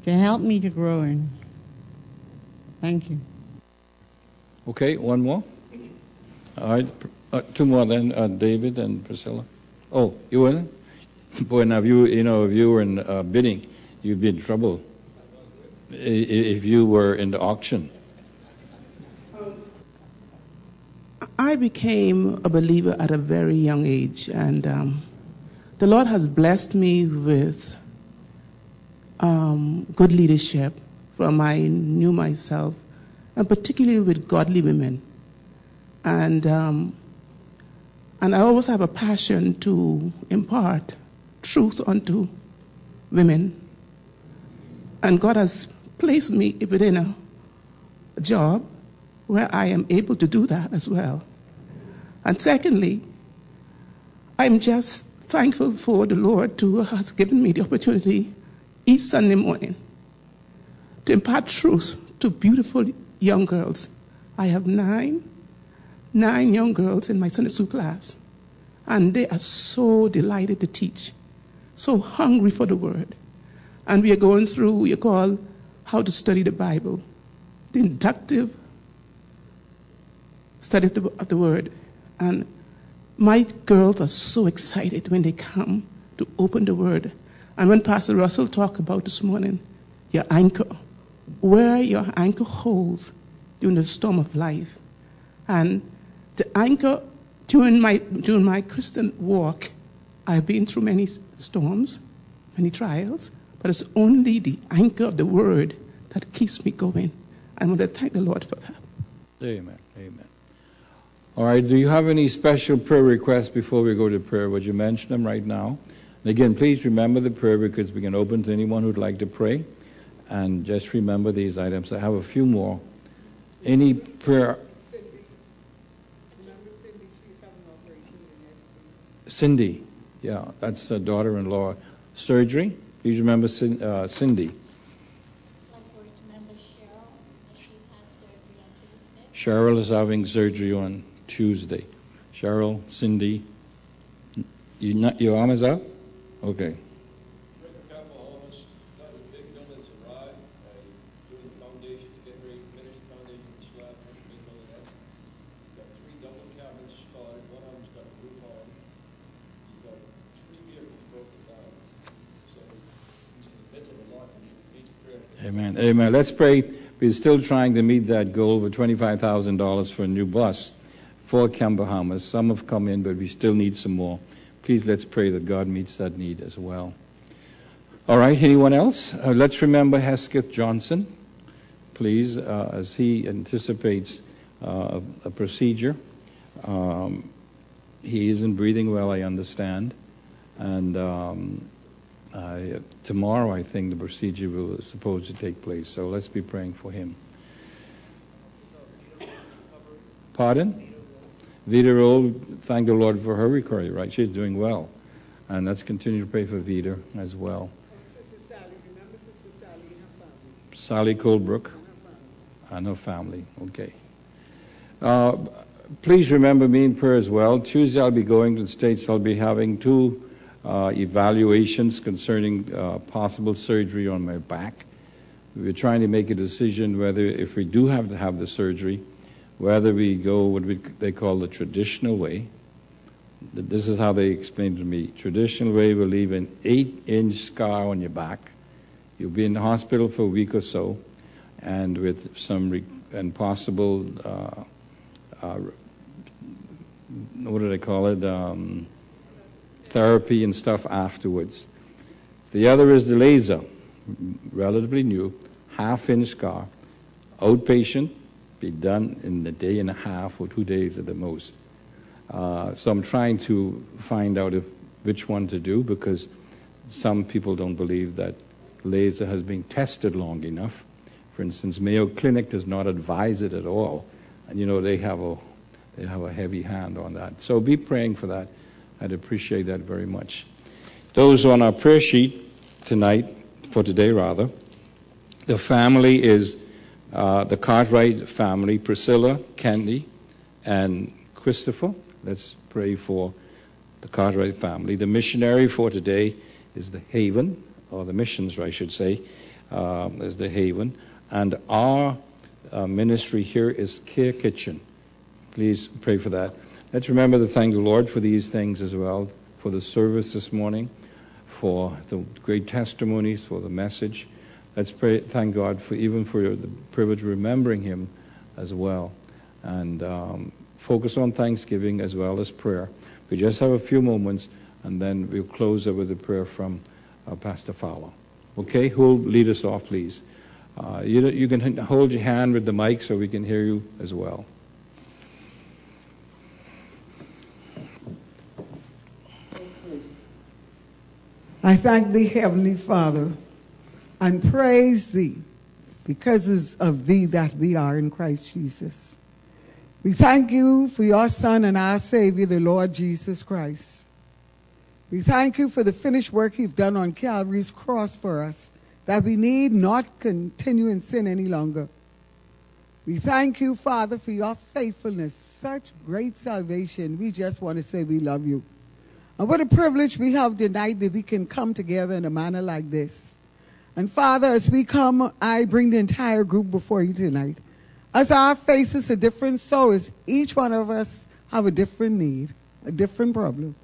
Speaker 8: to help me to grow in. Thank you.
Speaker 3: Okay, one more. All right, uh, two more then, uh, David and Priscilla. Oh, you were? Boy, now if you, you know, if you were in uh, bidding, you'd be in trouble. I- i- If you were in the auction.
Speaker 12: I became a believer at a very young age, and um, the Lord has blessed me with um, good leadership from I knew myself, and particularly with godly women. And um, and I always have a passion to impart truth unto women. And God has placed me within a, a job where I am able to do that as well. And secondly, I'm just thankful for the Lord who has given me the opportunity each Sunday morning to impart truth to beautiful young girls. I have nine, nine young girls in my Sunday school class, and they are so delighted to teach, so hungry for the word. And we are going through what you call how to study the Bible, the inductive study of the, of the word. And my girls are so excited when they come to open the word. And when Pastor Russell talked about this morning, your anchor, where your anchor holds during the storm of life. And the anchor during my, during my Christian walk, I've been through many storms, many trials, but it's only the anchor of the word that keeps me going. I want to thank the Lord for that.
Speaker 3: Amen. All right, do you have any special prayer requests before we go to prayer? Would you mention them right now? And again, please remember the prayer because we can open to anyone who'd like to pray. And just remember these items. I have a few more. Any prayer? Cindy, yeah, that's a daughter in law. Surgery? Please remember uh, Cindy. Cheryl is having surgery on Tuesday. Cheryl, Cindy, you not, your arm is up? Okay. Amen. Amen. Let's pray. We're still trying to meet that goal of $25,000 for a new bus for Camp Bahamas. Some have come in, but we still need some more. Please let's pray that God meets that need as well. All right, anyone else? Uh, let's remember Hesketh Johnson, please, uh, as he anticipates uh, a procedure. Um, he isn't breathing well, I understand. And um, uh, tomorrow, I think the procedure will supposed to take place. So let's be praying for him. Pardon? Vida Roll, thank the Lord for her recovery, right? She's doing well. And let's continue to pray for Vida as well. Sally Colebrook and her family. And her family, okay. Uh, please remember me in prayer as well. Tuesday I'll be going to the States. I'll be having two uh, evaluations concerning uh, possible surgery on my back. We're trying to make a decision whether, if we do have to have the surgery, whether we go what we, they call the traditional way. This is how they explained to me. Traditional way will leave an eight-inch scar on your back. You'll be in the hospital for a week or so, and with some re- and possible, uh, uh, what do they call it? Um, therapy and stuff afterwards. The other is the laser, relatively new, half inch scar, outpatient, be done in a day and a half or two days at the most. Uh, so I'm trying to find out if, which one to do because some people don't believe that laser has been tested long enough. For instance, Mayo Clinic does not advise it at all, and you know they have a they have a heavy hand on that. So be praying for that. I'd appreciate that very much. Those on our prayer sheet tonight, for today rather, the family is uh, the Cartwright family, Priscilla, Candy, and Christopher. Let's pray for the Cartwright family. The missionary for today is the Haven, or the missions, I should say, um, is the Haven. And our uh, ministry here is Care Kitchen. Please pray for that. Let's remember to thank the Lord for these things as well, for the service this morning, for the great testimonies, for the message. Let's pray, thank God for even for the privilege of remembering Him as well, and um, focus on Thanksgiving as well as prayer. We just have a few moments, and then we'll close it with a prayer from uh, Pastor Fowler. Okay, who'll lead us off, please? Uh, you, you can hold your hand with the mic so we can hear you as well.
Speaker 9: I thank thee, Heavenly Father, and praise thee because of thee that we are in Christ Jesus. We thank you for your Son and our Savior, the Lord Jesus Christ. We thank you for the finished work you've done on Calvary's cross for us, that we need not continue in sin any longer. We thank you, Father, for your faithfulness, such great salvation. We just want to say we love you. And what a privilege we have tonight that we can come together in a manner like this. And Father, as we come, I bring the entire group before you tonight. As our faces are different, so is each one of us have a different need, a different problem.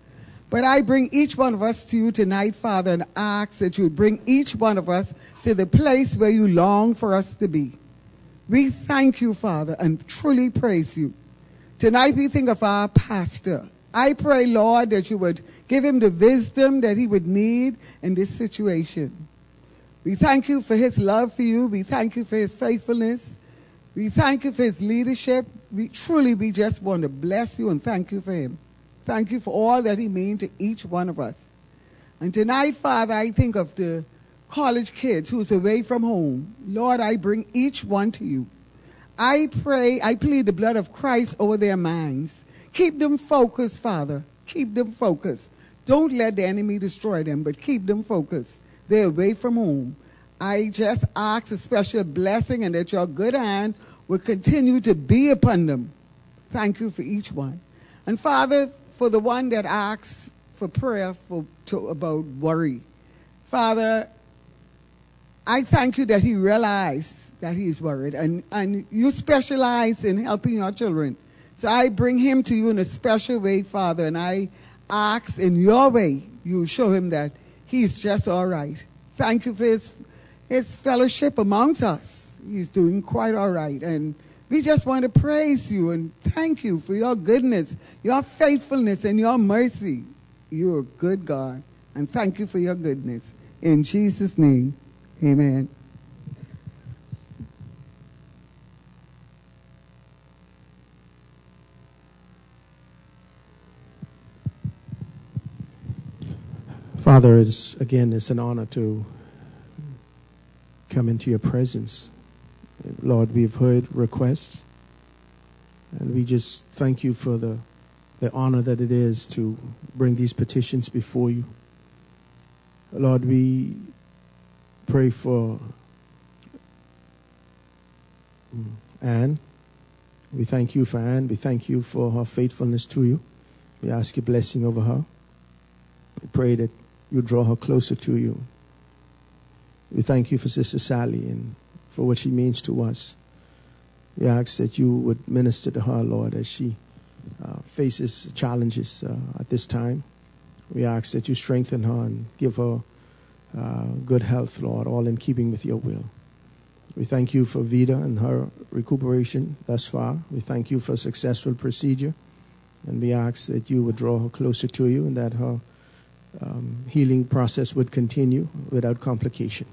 Speaker 9: But I bring each one of us to you tonight, Father, and ask that you would bring each one of us to the place where you long for us to be. We thank you, Father, and truly praise you. Tonight we think of our pastor. I pray, Lord, that you would give him the wisdom that he would need in this situation. We thank you for his love for you. We thank you for his faithfulness. We thank you for his leadership. We truly, we just want to bless you and thank you for him. Thank you for all that he means to each one of us. And tonight, Father, I think of the college kids who's away from home. Lord, I bring each one to you. I pray, I plead the blood of Christ over their minds. Keep them focused, Father. Keep them focused. Don't let the enemy destroy them, but keep them focused. They're away from home. I just ask a special blessing and that your good hand will continue to be upon them. Thank you for each one. And Father, for the one that asks for prayer for, to, about worry, Father, I thank you that he realized that he is worried. And, and you specialize in helping your children. So I bring him to you in a special way, Father, and I ask in your way you show him that he's just all right. Thank you for his, his fellowship amongst us. He's doing quite all right. And we just want to praise you and thank you for your goodness, your faithfulness, and your mercy. You're a good God. And thank you for your goodness. In Jesus' name. Amen.
Speaker 7: Father, it's again, it's an honor to come into your presence. Lord, we've heard requests, and we just thank you for the, the honor that it is to bring these petitions before you. Lord, we pray for mm, Anne. We thank you for Anne. We thank you for her faithfulness to you. We ask your blessing over her. We pray that you draw her closer to you. We thank you for Sister Sally and for what she means to us. We ask that you would minister to her, Lord, as she uh, faces challenges uh, at this time. We ask that you strengthen her and give her uh, good health, Lord, all in keeping with your will. We thank you for Vida and her recuperation thus far. We thank you for a successful procedure. And we ask that you would draw her closer to you and that her um, healing process would continue without complication.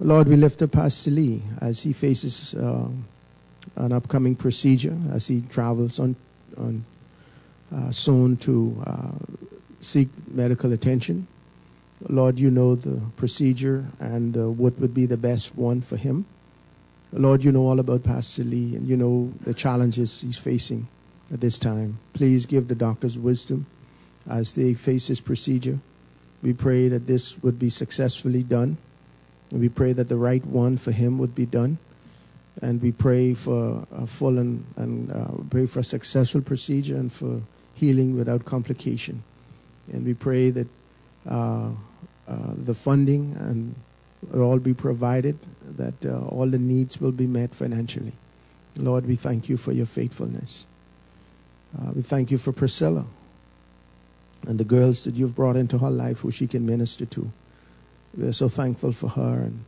Speaker 7: Lord, we lift up Pastor Lee as he faces uh, an upcoming procedure, as he travels on, on uh, soon to uh, seek medical attention. Lord, you know the procedure and uh, what would be the best one for him. Lord, you know all about Pastor Lee and you know the challenges he's facing at this time. Please give the doctors wisdom as they face this procedure. We pray that this would be successfully done. And we pray that the right one for him would be done. And we pray for a full and, and uh, pray for a successful procedure and for healing without complication. And we pray that uh, uh, the funding and will all be provided, that uh, all the needs will be met financially. Lord, we thank you for your faithfulness. Uh, we thank you for Priscilla and the girls that you've brought into her life who she can minister to. We're so thankful for her and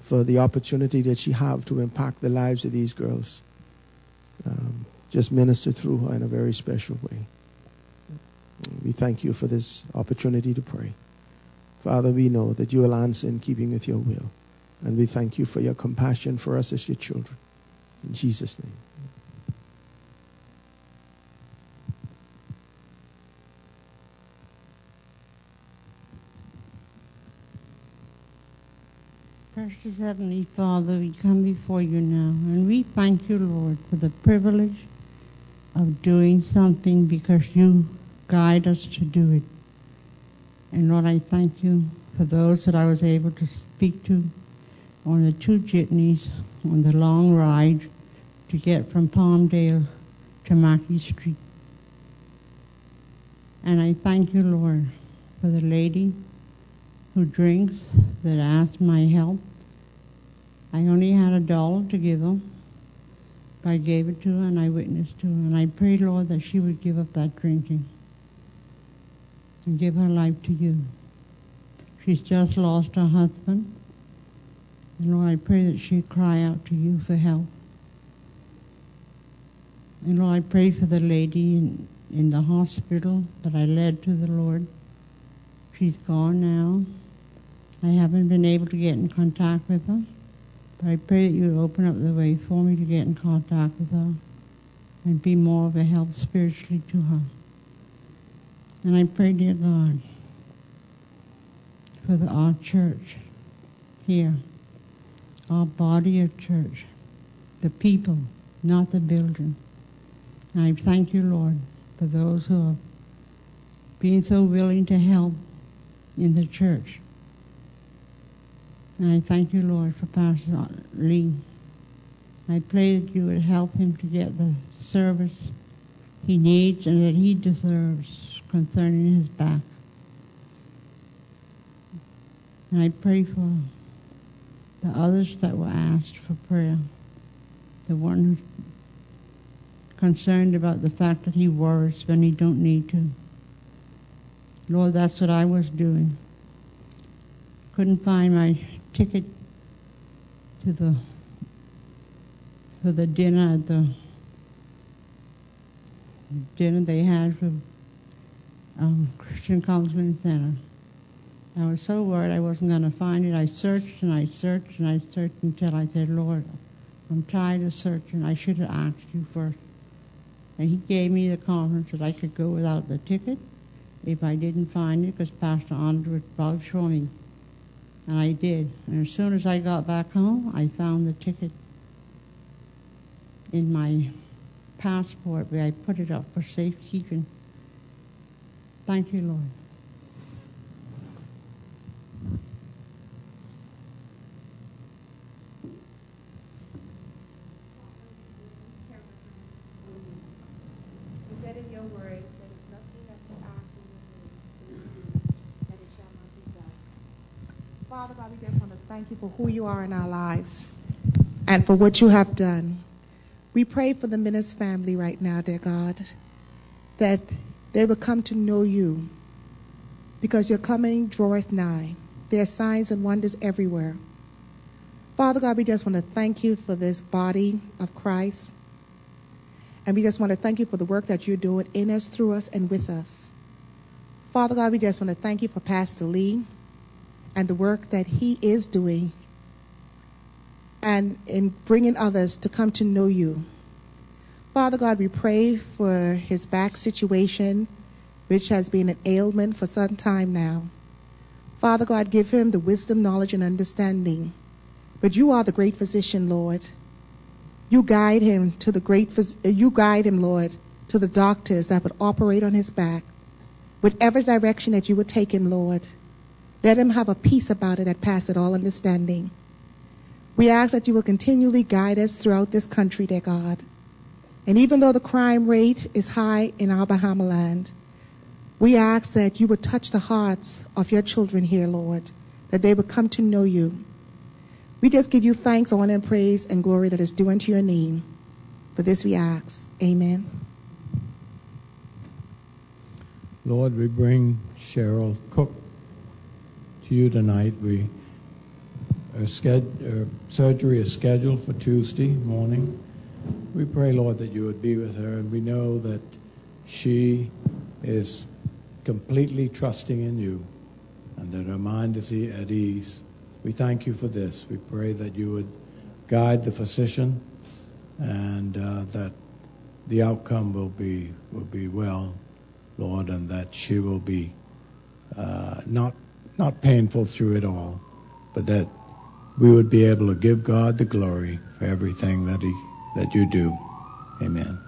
Speaker 7: for the opportunity that she have to impact the lives of these girls. Um, just minister through her in a very special way. We thank you for this opportunity to pray. Father, we know that you will answer in keeping with your will. And we thank you for your compassion for us as your children. In Jesus' name.
Speaker 8: Precious Heavenly Father, we come before you now, and we thank you, Lord, for the privilege of doing something because you guide us to do it. And Lord, I thank you for those that I was able to speak to on the two jitneys on the long ride to get from Palmdale to Mackey Street. And I thank you, Lord, for the lady who drinks that asked my help. I only had a dollar to give her. I gave it to her and I witnessed to her. And I prayed, Lord, that she would give up that drinking and give her life to you. She's just lost her husband. And Lord, I pray that she'd cry out to you for help. And Lord, I pray for the lady in, in the hospital that I led to the Lord. She's gone now. I haven't been able to get in contact with her. I pray that you would open up the way for me to get in contact with her and be more of a help spiritually to her. And I pray, dear God, for the, our church here, our body of church, the people, not the building. And I thank you, Lord, for those who are being so willing to help in the church. And I thank you, Lord, for Pastor Lee. I pray that you would help him to get the service he needs and that he deserves concerning his back. And I pray for the others that were asked for prayer. The one who's concerned about the fact that he worries when he don't need to. Lord, that's what I was doing. Couldn't find my ticket to the for the dinner at the dinner they had for um, Christian Counseling Center. I was so worried I wasn't going to find it. I searched and I searched and I searched until I said, Lord, I'm tired of searching. I should have asked you first. And he gave me the conference that I could go without the ticket if I didn't find it because Pastor Andre would vouch for me. And I did. And as soon as I got back home, I found the ticket in my passport where I put it up for safekeeping. Thank you, Lord.
Speaker 11: You said in your word, there is nothing that you ask in your name, that it shall not be done. Father God, we just want to thank you for who you are in our lives and for what you have done. We pray for the Minnis family right now, dear God, that they will come to know you because your coming draweth nigh. There are signs and wonders everywhere. Father God, we just want to thank you for this body of Christ. And we just want to thank you for the work that you're doing in us, through us, and with us. Father God, we just want to thank you for Pastor Lee and the work that he is doing and in bringing others to come to know you. Father God, we pray for his back situation, which has been an ailment for some time now. Father God, give him the wisdom, knowledge, and understanding. But you are the great physician, Lord. You guide him to the great, phys- you guide him, Lord, to the doctors that would operate on his back. Whichever direction that you would take him, Lord, let him have a peace about it that passeth all understanding. We ask that you will continually guide us throughout this country, dear God. And even though the crime rate is high in our Bahama land, we ask that you would touch the hearts of your children here, Lord, that they would come to know you. We just give you thanks, honor, and praise and glory that is due unto your name. For this we ask. Amen.
Speaker 13: Lord, we bring Cheryl Cook to you tonight. We sched- surgery is scheduled for Tuesday morning. We pray, Lord, that you would be with her, and we know that she is completely trusting in you and that her mind is at ease. We thank you for this. We pray that you would guide the physician and uh, that the outcome will be, will be well, Lord, and that she will be uh, not, not painful through it all, but that we would be able to give God the glory for everything that he that you do. Amen.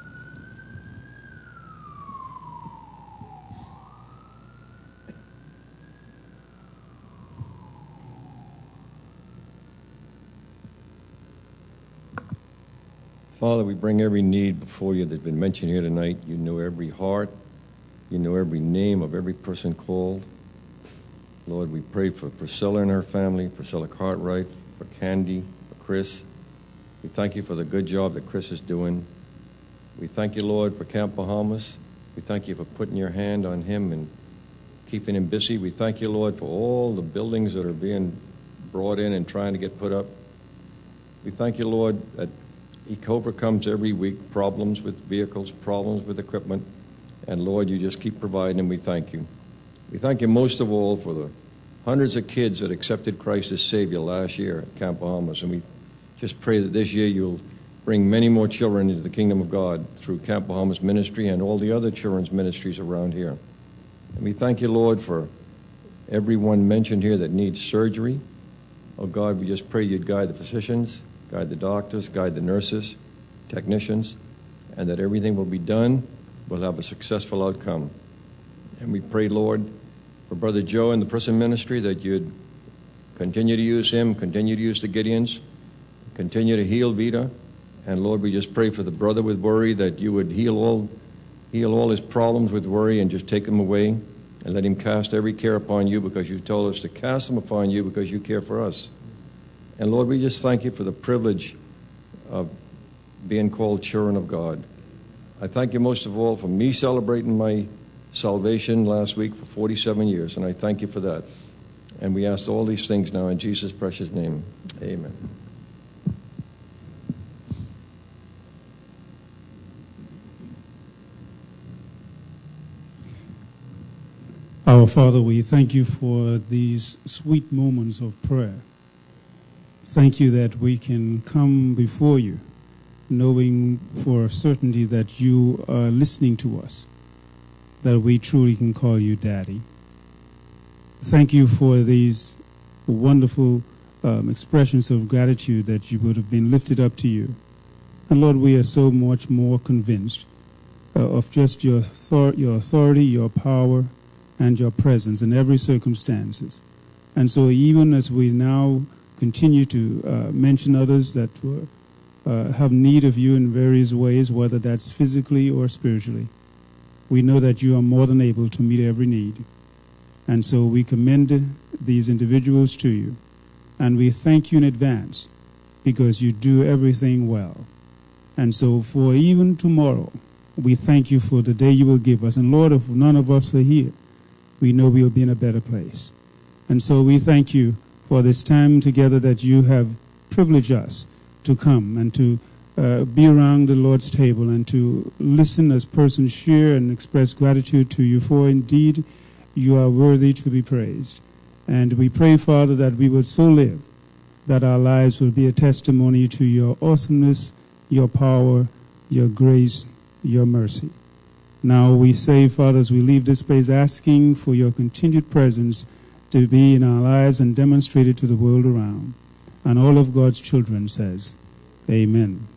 Speaker 14: Father, we bring every need before you that's been mentioned here tonight. You know every heart. You know every name of every person called. Lord, we pray for Priscilla and her family, Priscilla Cartwright, for Candy, for Chris. We thank you for the good job that Chris is doing. We thank you, Lord, for Camp Bahamas. We thank you for putting your hand on him and keeping him busy. We thank you, Lord, for all the buildings that are being brought in and trying to get put up. We thank you, Lord, that he overcomes every week problems with vehicles, problems with equipment. And Lord, you just keep providing, and we thank you. We thank you most of all for the hundreds of kids that accepted Christ as Savior last year at Camp Bahamas. And we just pray that this year you'll bring many more children into the kingdom of God through Camp Bahamas ministry and all the other children's ministries around here. And we thank you, Lord, for everyone mentioned here that needs surgery. Oh God, we just pray you'd guide the physicians, guide the doctors, guide the nurses, technicians, and that everything will be done, will have a successful outcome. And we pray, Lord, for Brother Joe and the prison ministry that you'd continue to use him, continue to use the Gideons, continue to heal Vida. And Lord, we just pray for the brother with worry that you would heal all, heal all his problems with worry and just take them away and let him cast every care upon you because you told us to cast them upon you because you care for us. And Lord, we just thank you for the privilege of being called children of God. I thank you most of all for me celebrating my salvation last week for 47 years, and I thank you for that. And we ask all these things now in Jesus' precious name. Amen.
Speaker 1: Our Father, we thank you for these sweet moments of prayer. Thank you that we can come before you knowing for certainty that you are listening to us, that we truly can call you Daddy. Thank you for these wonderful um, expressions of gratitude that you would have been lifted up to you. And Lord, we are so much more convinced uh, of just your, author- your authority, your power, and your presence in every circumstances. And so even as we now continue to uh, mention others that were, uh, have need of you in various ways, whether that's physically or spiritually, we know that you are more than able to meet every need. And so we commend these individuals to you. And we thank you in advance because you do everything well. And so for even tomorrow, we thank you for the day you will give us. And Lord, if none of us are here, we know we'll be in a better place. And so we thank you for this time together that you have privileged us to come and to uh, be around the Lord's table and to listen as persons share and express gratitude to you, for indeed you are worthy to be praised. And we pray, Father, that we will so live that our lives will be a testimony to your awesomeness, your power, your grace, your mercy. Now we say, Father, as we leave this place, asking for your continued presence to be in our lives and demonstrated to the world around. And all of God's children says, Amen.